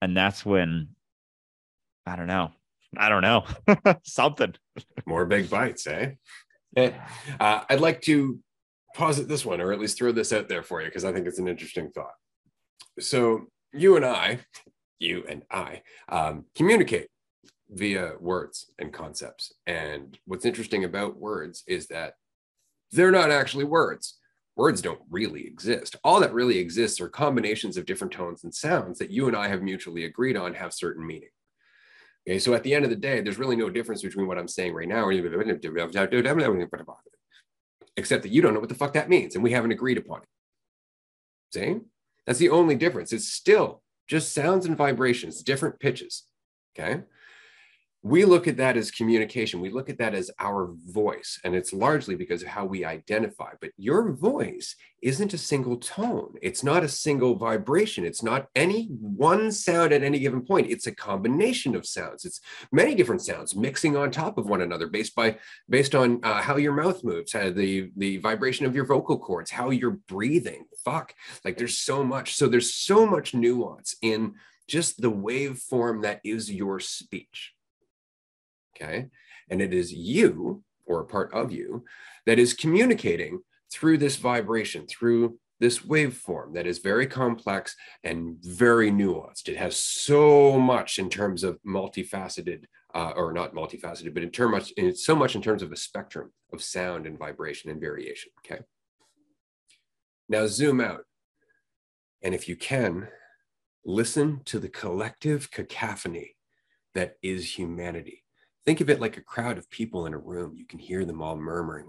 and that's when I don't know. I don't know. Something. More big bites, eh? uh, I'd like to posit this one, or at least throw this out there for you, because I think it's an interesting thought. So, you and I, you and I, um, communicate via words and concepts. And what's interesting about words is that they're not actually words. Words don't really exist. All that really exists are combinations of different tones and sounds that you and I have mutually agreed on have certain meaning. Okay, so at the end of the day, there's really no difference between what I'm saying right now, except that you don't know what the fuck that means, and we haven't agreed upon it. See? That's the only difference. It's still just sounds and vibrations, different pitches. Okay we look at that as communication. We look at that as our voice, and it's largely because of how we identify. But your voice isn't a single tone, it's not a single vibration, it's not any one sound at any given point. It's a combination of sounds. It's many different sounds mixing on top of one another based by based on uh, how your mouth moves, how the the vibration of your vocal cords, how you're breathing. Fuck, like there's so much. So there's so much nuance in just the waveform that is your speech. Okay. And it is you or a part of you that is communicating through this vibration, through this waveform that is very complex and very nuanced. It has so much in terms of multifaceted, uh, or not multifaceted, but in terms, in so much in terms of a spectrum of sound and vibration and variation. Okay. Now zoom out. And if you can, listen to the collective cacophony that is humanity think of it like a crowd of people in a room. You can hear them all murmuring.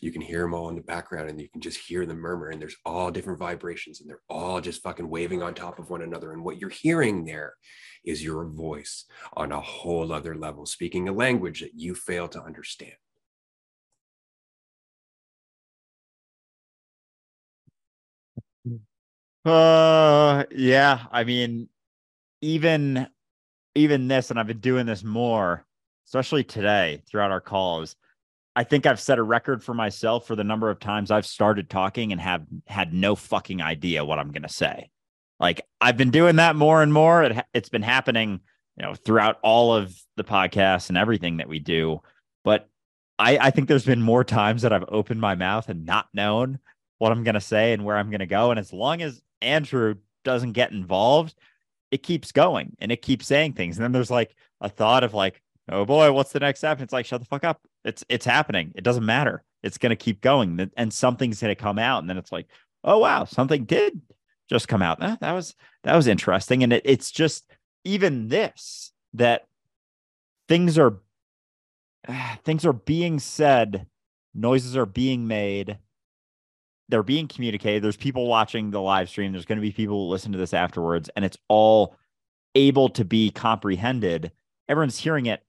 You can hear them all in the background and you can just hear them murmur. And there's all different vibrations and they're all just fucking waving on top of one another. And what you're hearing there is your voice on a whole other level, speaking a language that you fail to understand. Uh, yeah. I mean, even even this, and I've been doing this more, especially today throughout our calls. I think I've set a record for myself for the number of times I've started talking and have had no fucking idea what I'm going to say. Like I've been doing that more and more. It, it's been happening, you know, throughout all of the podcasts and everything that we do. But I, I think there's been more times that I've opened my mouth and not known what I'm going to say and where I'm going to go. And as long as Andrew doesn't get involved, it keeps going and it keeps saying things. And then there's like a thought of like, oh boy, what's the next step? And it's like, shut the fuck up. It's it's happening. It doesn't matter. It's gonna keep going. And something's gonna come out. And then it's like, oh wow, something did just come out. That, that was that was interesting. And it, it's just even this that things are things are being said, noises are being made, they're being communicated. There's people watching the live stream. There's going to be people who listen to this afterwards, and it's all able to be comprehended. Everyone's hearing it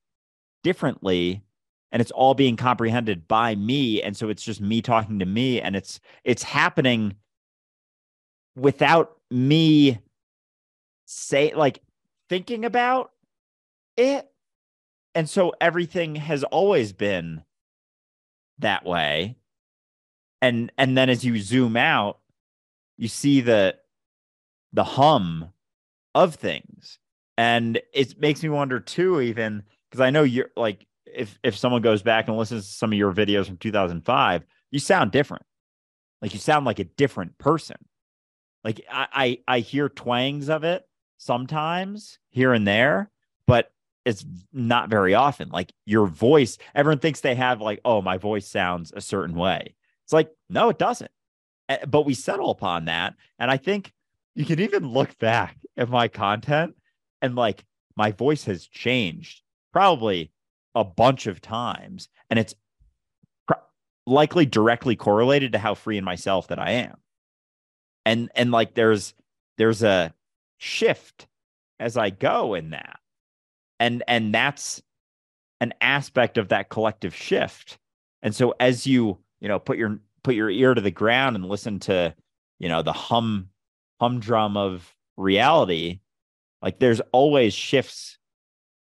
differently, and it's all being comprehended by me. And so it's just me talking to me, and it's it's happening without me say like thinking about it. And so everything has always been that way and and then as you zoom out you see the the hum of things. And it makes me wonder too even because i know you're like if if someone goes back and listens to some of your videos from 2005 you sound different. Like you sound like a different person. Like i i, I hear twangs of it sometimes here and there but it's not very often. Like your voice everyone thinks they have like oh my voice sounds a certain way it's like, no, it doesn't. But we settle upon that. And I think you can even look back at my content and like my voice has changed probably a bunch of times. And it's likely directly correlated to how free in myself that I am. And, and like there's, there's a shift as I go in that. And, and that's an aspect of that collective shift. And so as you you know put your put your ear to the ground and listen to you know the hum humdrum of reality. Like there's always shifts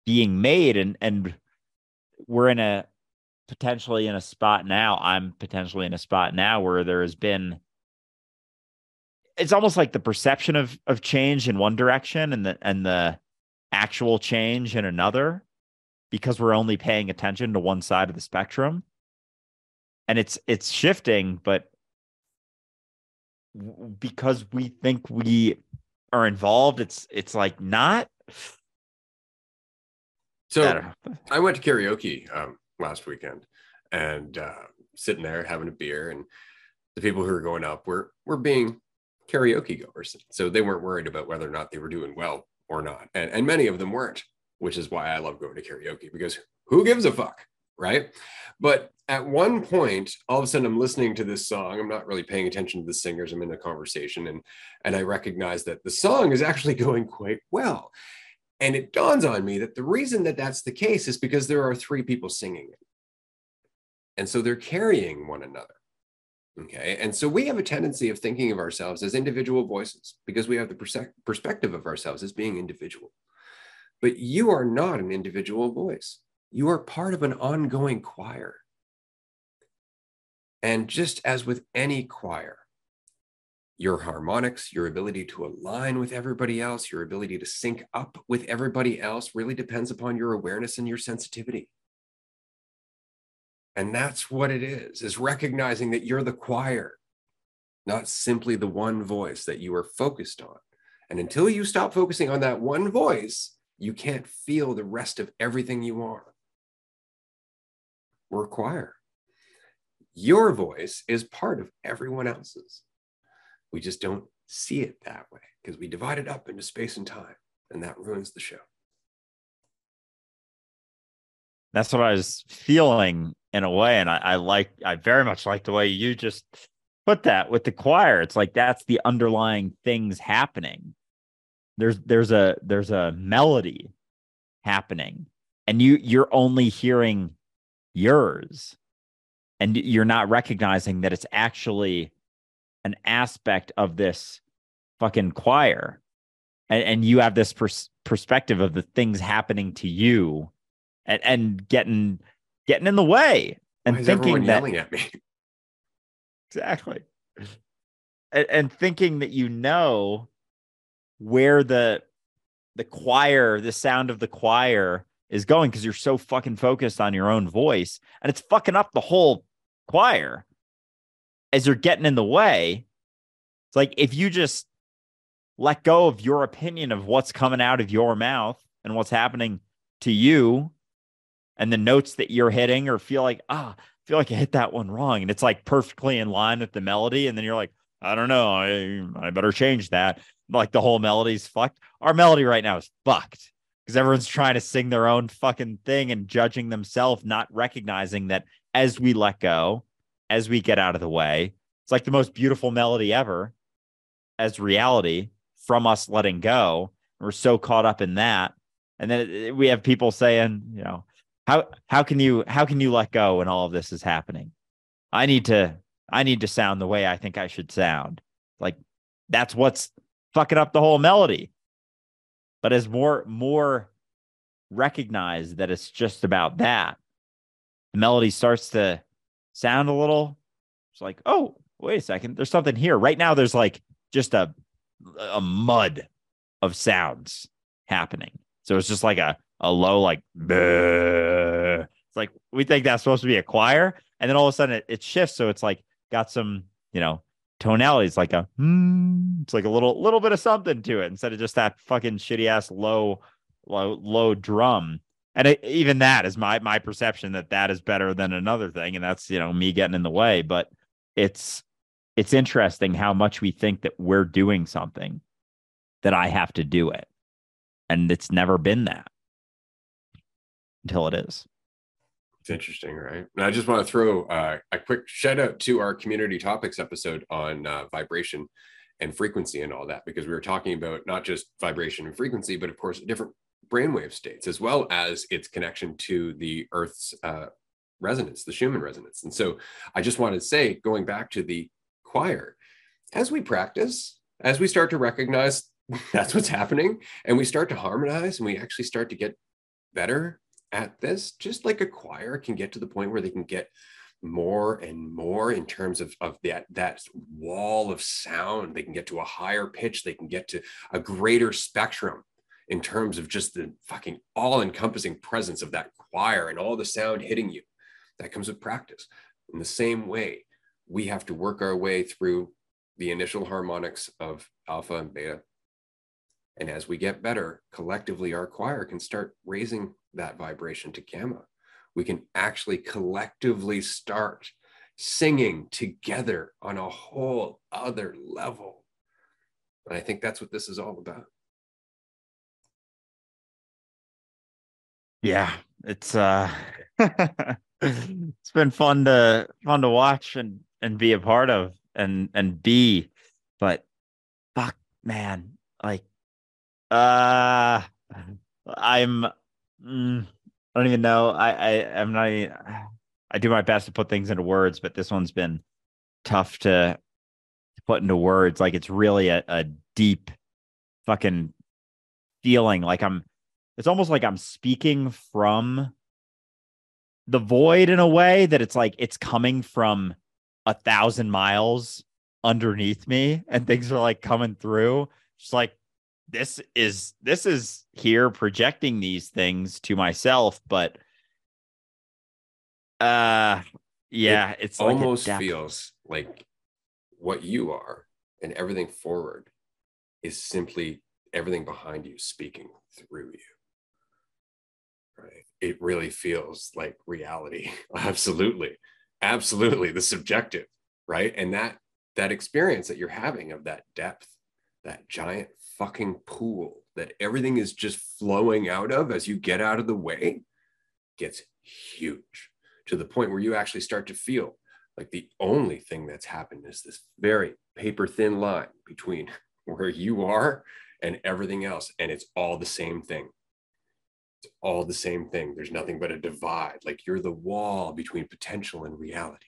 being made and and we're in a potentially in a spot now i'm potentially in a spot now where there has been it's almost like the perception of of change in one direction and the and the actual change in another because we're only paying attention to one side of the spectrum and it's it's shifting but because we think we are involved it's it's like not so I, I went to karaoke um, last weekend and uh, sitting there having a beer and the people who were going up were were being karaoke goers so they weren't worried about whether or not they were doing well or not. And, and many of them weren't, which is why I love going to karaoke because who gives a fuck? Right. But at one point, all of a sudden I'm listening to this song. I'm not really paying attention to the singers. I'm in a conversation and, and I recognize that the song is actually going quite well. And it dawns on me that the reason that that's the case is because there are three people singing it. And so they're carrying one another. Okay. And so we have a tendency of thinking of ourselves as individual voices because we have the perspective of ourselves as being individual. But you are not an individual voice, you are part of an ongoing choir. And just as with any choir, your harmonics, your ability to align with everybody else, your ability to sync up with everybody else really depends upon your awareness and your sensitivity. And that's what it is, is recognizing that you're the choir, not simply the one voice that you are focused on. And until you stop focusing on that one voice, you can't feel the rest of everything you are. We're choir. Your voice is part of everyone else's. We just don't see it that way because we divide it up into space and time, and that ruins the show. That's what I was feeling in a way. And I, I like, I very much like the way you just put that with the choir. It's like that's the underlying things happening. There's there's a there's a melody happening, and you you're only hearing yours, and you're not recognizing that it's actually an aspect of this fucking choir. And, and you have this pers- perspective of the things happening to you and, and getting getting in the way and thinking that yelling at me? Exactly. And, and thinking that you know where the the choir the sound of the choir is going because you're so fucking focused on your own voice and it's fucking up the whole choir as you're getting in the way. It's like if you just let go of your opinion of what's coming out of your mouth and what's happening to you and the notes that you're hitting or feel like, ah, feel like I hit that one wrong. And it's like perfectly in line with the melody. And then you're like, I don't know. I, I better change that. Like the whole melody's fucked. Our melody right now is fucked because everyone's trying to sing their own fucking thing and judging themselves, not recognizing that as we let go, as we get out of the way. It's like the most beautiful melody ever as reality from us letting go. We're so caught up in that. And then we have people saying, you know, how how can you how can you let go when all of this is happening? I need to I need to sound the way I think I should sound. Like that's what's fucking up the whole melody. But as more more recognize that it's just about that, the melody starts to sound a little. It's like, oh, wait a second, there's something here. Right now, there's like just a a mud of sounds happening. So it's just like a a low like. Bleh. It's like we think that's supposed to be a choir, and then all of a sudden it, it shifts. So it's like got some you know tonalities like a hmm, it's like a little little bit of something to it instead of just that fucking shitty ass low low low drum. And it, even that is my my perception that that is better than another thing. And that's you know me getting in the way but it's it's interesting how much we think that we're doing something that i have to do it. And it's never been that until it is it's interesting right and i just want to throw uh, a quick shout out to our community topics episode on uh, vibration and frequency and all that because we were talking about not just vibration and frequency but of course different brainwave states, as well as its connection to the Earth's uh, resonance, the Schumann resonance. And so I just want to say, going back to the choir, as we practice, as we start to recognize that's what's happening, and we start to harmonize and we actually start to get better at this, just like a choir can get to the point where they can get more and more in terms of, of that, that wall of sound. They can get to a higher pitch, they can get to a greater spectrum in terms of just the fucking all encompassing presence of that choir and all the sound hitting you. That comes with practice. In the same way, we have to work our way through the initial harmonics of alpha and beta. And as we get better, collectively, our choir can start raising that vibration to gamma. We can actually collectively start singing together on a whole other level. And I think that's what this is all about. yeah, it's uh it's been fun to fun to watch and and be a part of and and be, but fuck man, like uh I'm mm, I don't even know. I I I'm not even, I do my best to put things into words, but this one's been tough to put into words. Like it's really a, a deep fucking feeling. Like I'm it's almost like I'm speaking from the void in a way that it's like it's coming from a thousand miles underneath me and things are like coming through. Just like this is this is here projecting these things to myself, but uh yeah, It it's almost depth. feels like what you are and everything forward is simply everything behind you speaking through you. Right. It really feels like reality. Absolutely. Absolutely. The subjective, right? And that that experience that you're having of that depth, that giant fucking pool that everything is just flowing out of as you get out of the way gets huge to the point where you actually start to feel like the only thing that's happened is this very paper thin line between where you are and everything else. And it's all the same thing. It's all the same thing. There's nothing but a divide. Like you're the wall between potential and reality.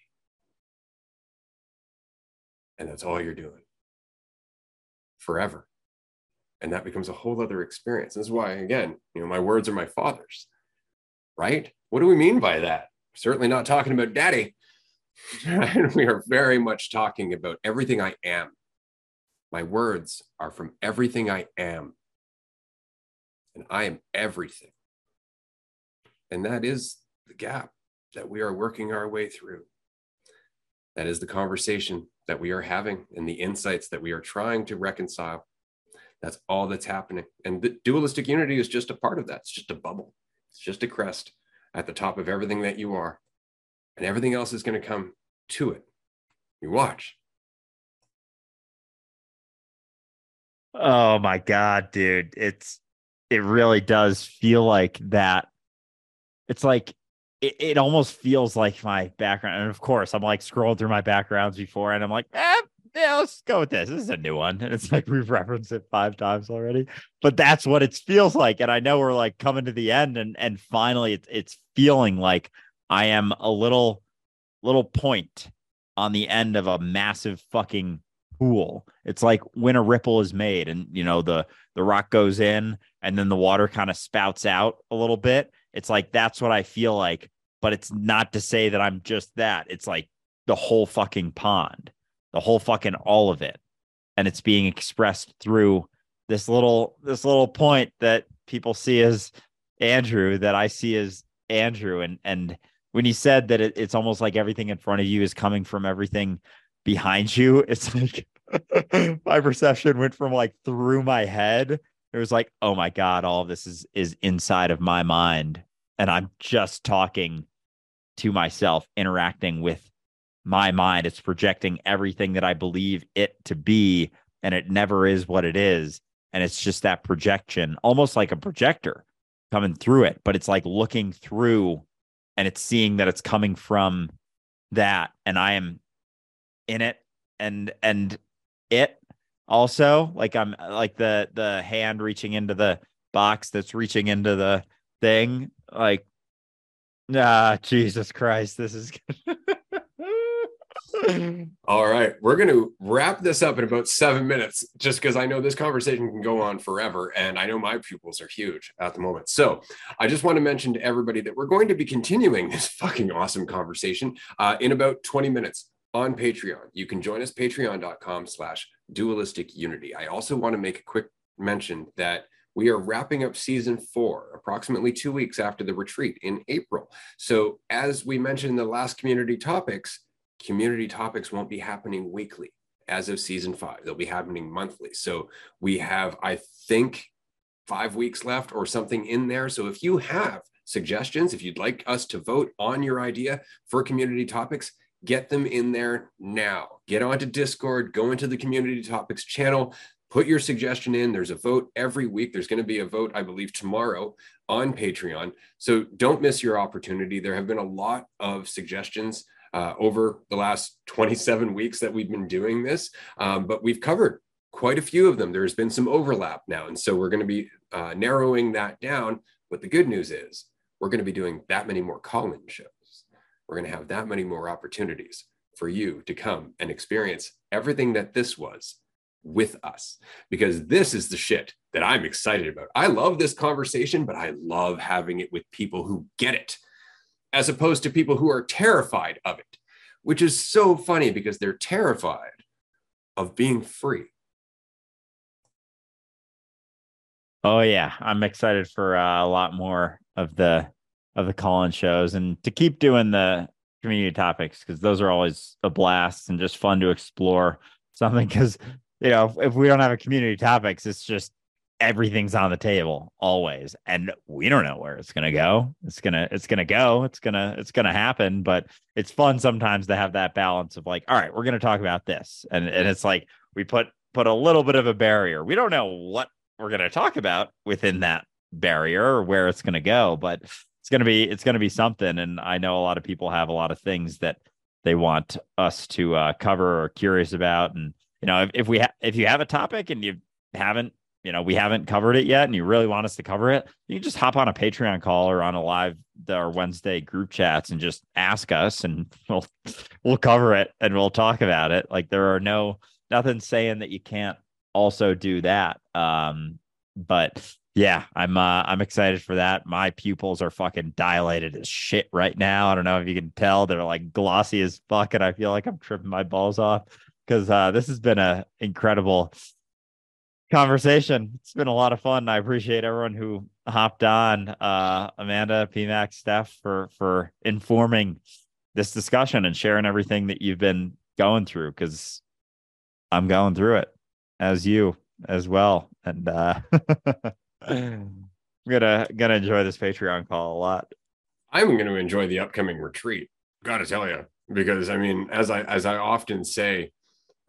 And that's all you're doing forever. And that becomes a whole other experience. This is why, again, you know, my words are my father's, right? What do we mean by that? Certainly not talking about daddy. we are very much talking about everything I am. My words are from everything I am. And I am everything. And that is the gap that we are working our way through. That is the conversation that we are having and the insights that we are trying to reconcile. That's all that's happening. And the dualistic unity is just a part of that. It's just a bubble, it's just a crest at the top of everything that you are. And everything else is going to come to it. You watch. Oh my god, dude. It's it really does feel like that. It's like it, it almost feels like my background. And of course, I'm like scrolling through my backgrounds before and I'm like, eh, yeah, let's go with this. This is a new one. And it's like we've referenced it five times already. But that's what it feels like. And I know we're like coming to the end and and finally it's it's feeling like I am a little little point on the end of a massive fucking pool. It's like when a ripple is made and you know the the rock goes in and then the water kind of spouts out a little bit. It's like that's what I feel like, but it's not to say that I'm just that. It's like the whole fucking pond, the whole fucking all of it. And it's being expressed through this little this little point that people see as Andrew that I see as Andrew. And and when he said that it, it's almost like everything in front of you is coming from everything behind you it's like my perception went from like through my head. It was like oh my god all this is is inside of my mind. And i'm just talking to myself interacting with my mind. It's projecting everything that i believe it to be and it never is what it is. And it's just that projection almost like a projector coming through it but it's like looking through and it's seeing that it's coming from that. And i am in it and and it also like i'm like the the hand reaching into the box that's reaching into the thing like ah jesus christ this is All right, we're going to wrap this up in about seven minutes, just because I know this conversation can go on forever, and I know my pupils are huge at the moment. So I just want to mention to everybody that we're going to be continuing this fucking awesome conversation uh, in about 20 minutes on Patreon. You can join us patreon.com slash dualistic unity. I also want to make a quick mention that we are wrapping up season four approximately two weeks after the retreat in April. So as we mentioned in the last community topics, community topics won't be happening weekly as of season five. They'll be happening monthly. So we have, I think, five weeks left or something in there. So if you have suggestions, if you'd like us to vote on your idea for community topics, get them in there now. Get onto Discord, go into the community topics channel, put your suggestion in. There's a vote every week. There's going to be a vote, I believe, tomorrow on Patreon. So don't miss your opportunity. There have been a lot of suggestions uh, over the last 27 weeks that we've been doing this, um, but we've covered quite a few of them. There's been some overlap now. And so we're going to be uh, narrowing that down. But the good news is we're going to be doing that many more call in shows. We're going to have that many more opportunities for you to come and experience everything that this was with us because this is the shit that I'm excited about. I love this conversation, but I love having it with people who get it as opposed to people who are terrified of it, which is so funny because they're terrified of being free. Oh yeah, I'm excited for uh, a lot more of the of the call-in shows and to keep doing the community topics because those are always a blast and just fun to explore something because you know if, if we don't have a community topics it's just everything's on the table always and we don't know where it's going to go. It's going to it's going to go it's going to it's going to happen but it's fun sometimes to have that balance of like all right we're going to talk about this and and it's like we put put a little bit of a barrier. We don't know what we're going to talk about within that barrier or where it's going to go but it's going to be it's going to be something and i know a lot of people have a lot of things that they want us to uh, cover or curious about and you know if, if we ha- if you have a topic and you haven't you know we haven't covered it yet and you really want us to cover it you can just hop on a patreon call or on a live or wednesday group chats and just ask us and we'll we'll cover it and we'll talk about it. Like there are no nothing saying that you can't also do that um but yeah i'm uh i'm excited for that. My pupils are fucking dilated as shit right now. I don't know if you can tell they're like glossy as fuck and i feel like i'm tripping my balls off because uh this has been a incredible conversation. It's been a lot of fun. I appreciate everyone who hopped on. Uh, Amanda, PMAX, Steph for for informing this discussion and sharing everything that you've been going through because I'm going through it as you as well. And uh I'm gonna gonna enjoy this Patreon call a lot. I'm gonna enjoy the upcoming retreat. Gotta tell you. Because I mean, as I as I often say,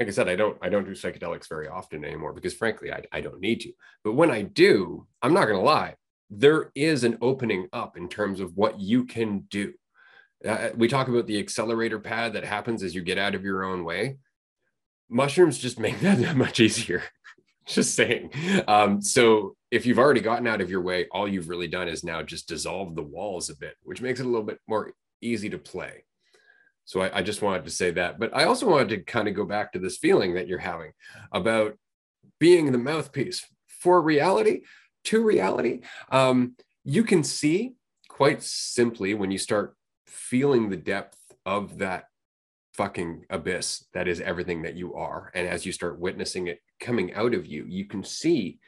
like I said, I don't I don't do psychedelics very often anymore because frankly, I, I don't need to. But when I do, I'm not gonna lie, there is an opening up in terms of what you can do. Uh, we talk about the accelerator pad that happens as you get out of your own way. Mushrooms just make that, that much easier. just saying. Um, so if you've already gotten out of your way, all you've really done is now just dissolve the walls a bit, which makes it a little bit more easy to play. So I, I, just wanted to say that. But I also wanted to kind of go back to this feeling that you're having about being the mouthpiece for reality to reality. Um, you can see quite simply when you start feeling the depth of that fucking abyss that is everything that you are. And as you start witnessing it coming out of you, you can see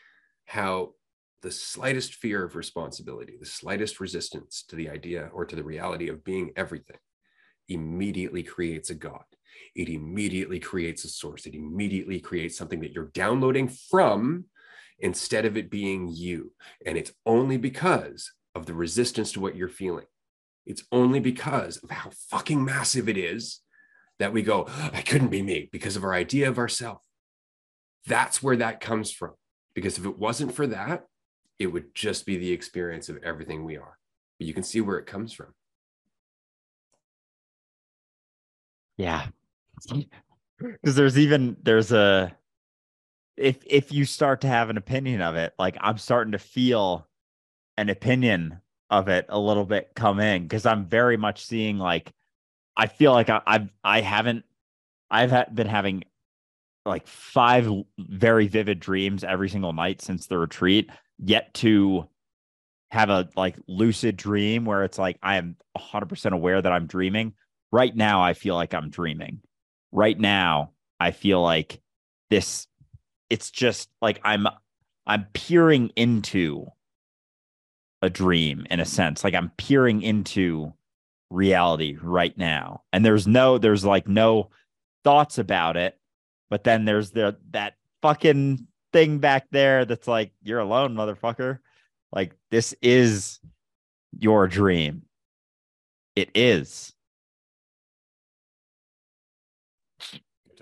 how the slightest fear of responsibility, the slightest resistance to the idea or to the reality of being everything immediately creates a God. It immediately creates a source. It immediately creates something that you're downloading from instead of it being you. And it's only because of the resistance to what you're feeling. It's only because of how fucking massive it is that we go, I couldn't be me because of our idea of ourselves. That's where that comes from. Because if it wasn't for that, it would just be the experience of everything we are. But you can see where it comes from. Yeah. Because there's even there's a if if you start to have an opinion of it, like I'm starting to feel an opinion of it a little bit come in because I'm very much seeing like I feel like I, I've I haven't I've had, been having like five very vivid dreams every single night since the retreat yet to have a like lucid dream where it's like I am 100% aware that I'm dreaming right now I feel like I'm dreaming. Right now I feel like this it's just like I'm I'm peering into a dream in a sense. Like I'm peering into reality right now. And there's no there's like no thoughts about it, but then there's the that fucking thing back there that's like you're alone motherfucker. Like this is your dream. It is.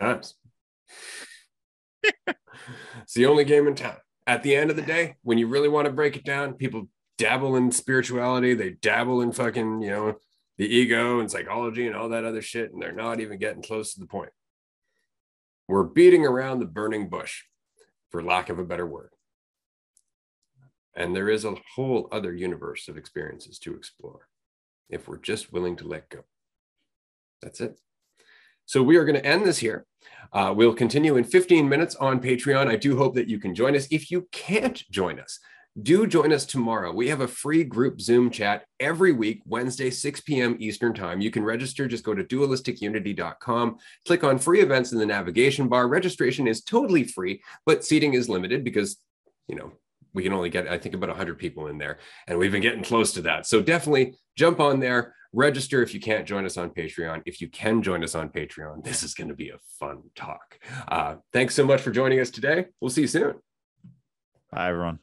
Times. it's the only game in town. At the end of the day, when you really want to break it down, people dabble in spirituality, they dabble in fucking, you know, the ego and psychology and all that other shit, and they're not even getting close to the point. We're beating around the burning bush, for lack of a better word. And there is a whole other universe of experiences to explore if we're just willing to let go. That's it. So we are going to end this here. Uh, we'll continue in 15 minutes on Patreon. I do hope that you can join us. If you can't join us, do join us tomorrow. We have a free group Zoom chat every week, Wednesday, 6 p.m. Eastern Time. You can register, just go to dualisticunity.com, click on free events in the navigation bar. Registration is totally free, but seating is limited because, you know, we can only get, I think, about 100 people in there, and we've been getting close to that. So definitely jump on there, register if you can't join us on Patreon. If you can join us on Patreon, this is going to be a fun talk. Uh, thanks so much for joining us today. We'll see you soon. Bye, everyone.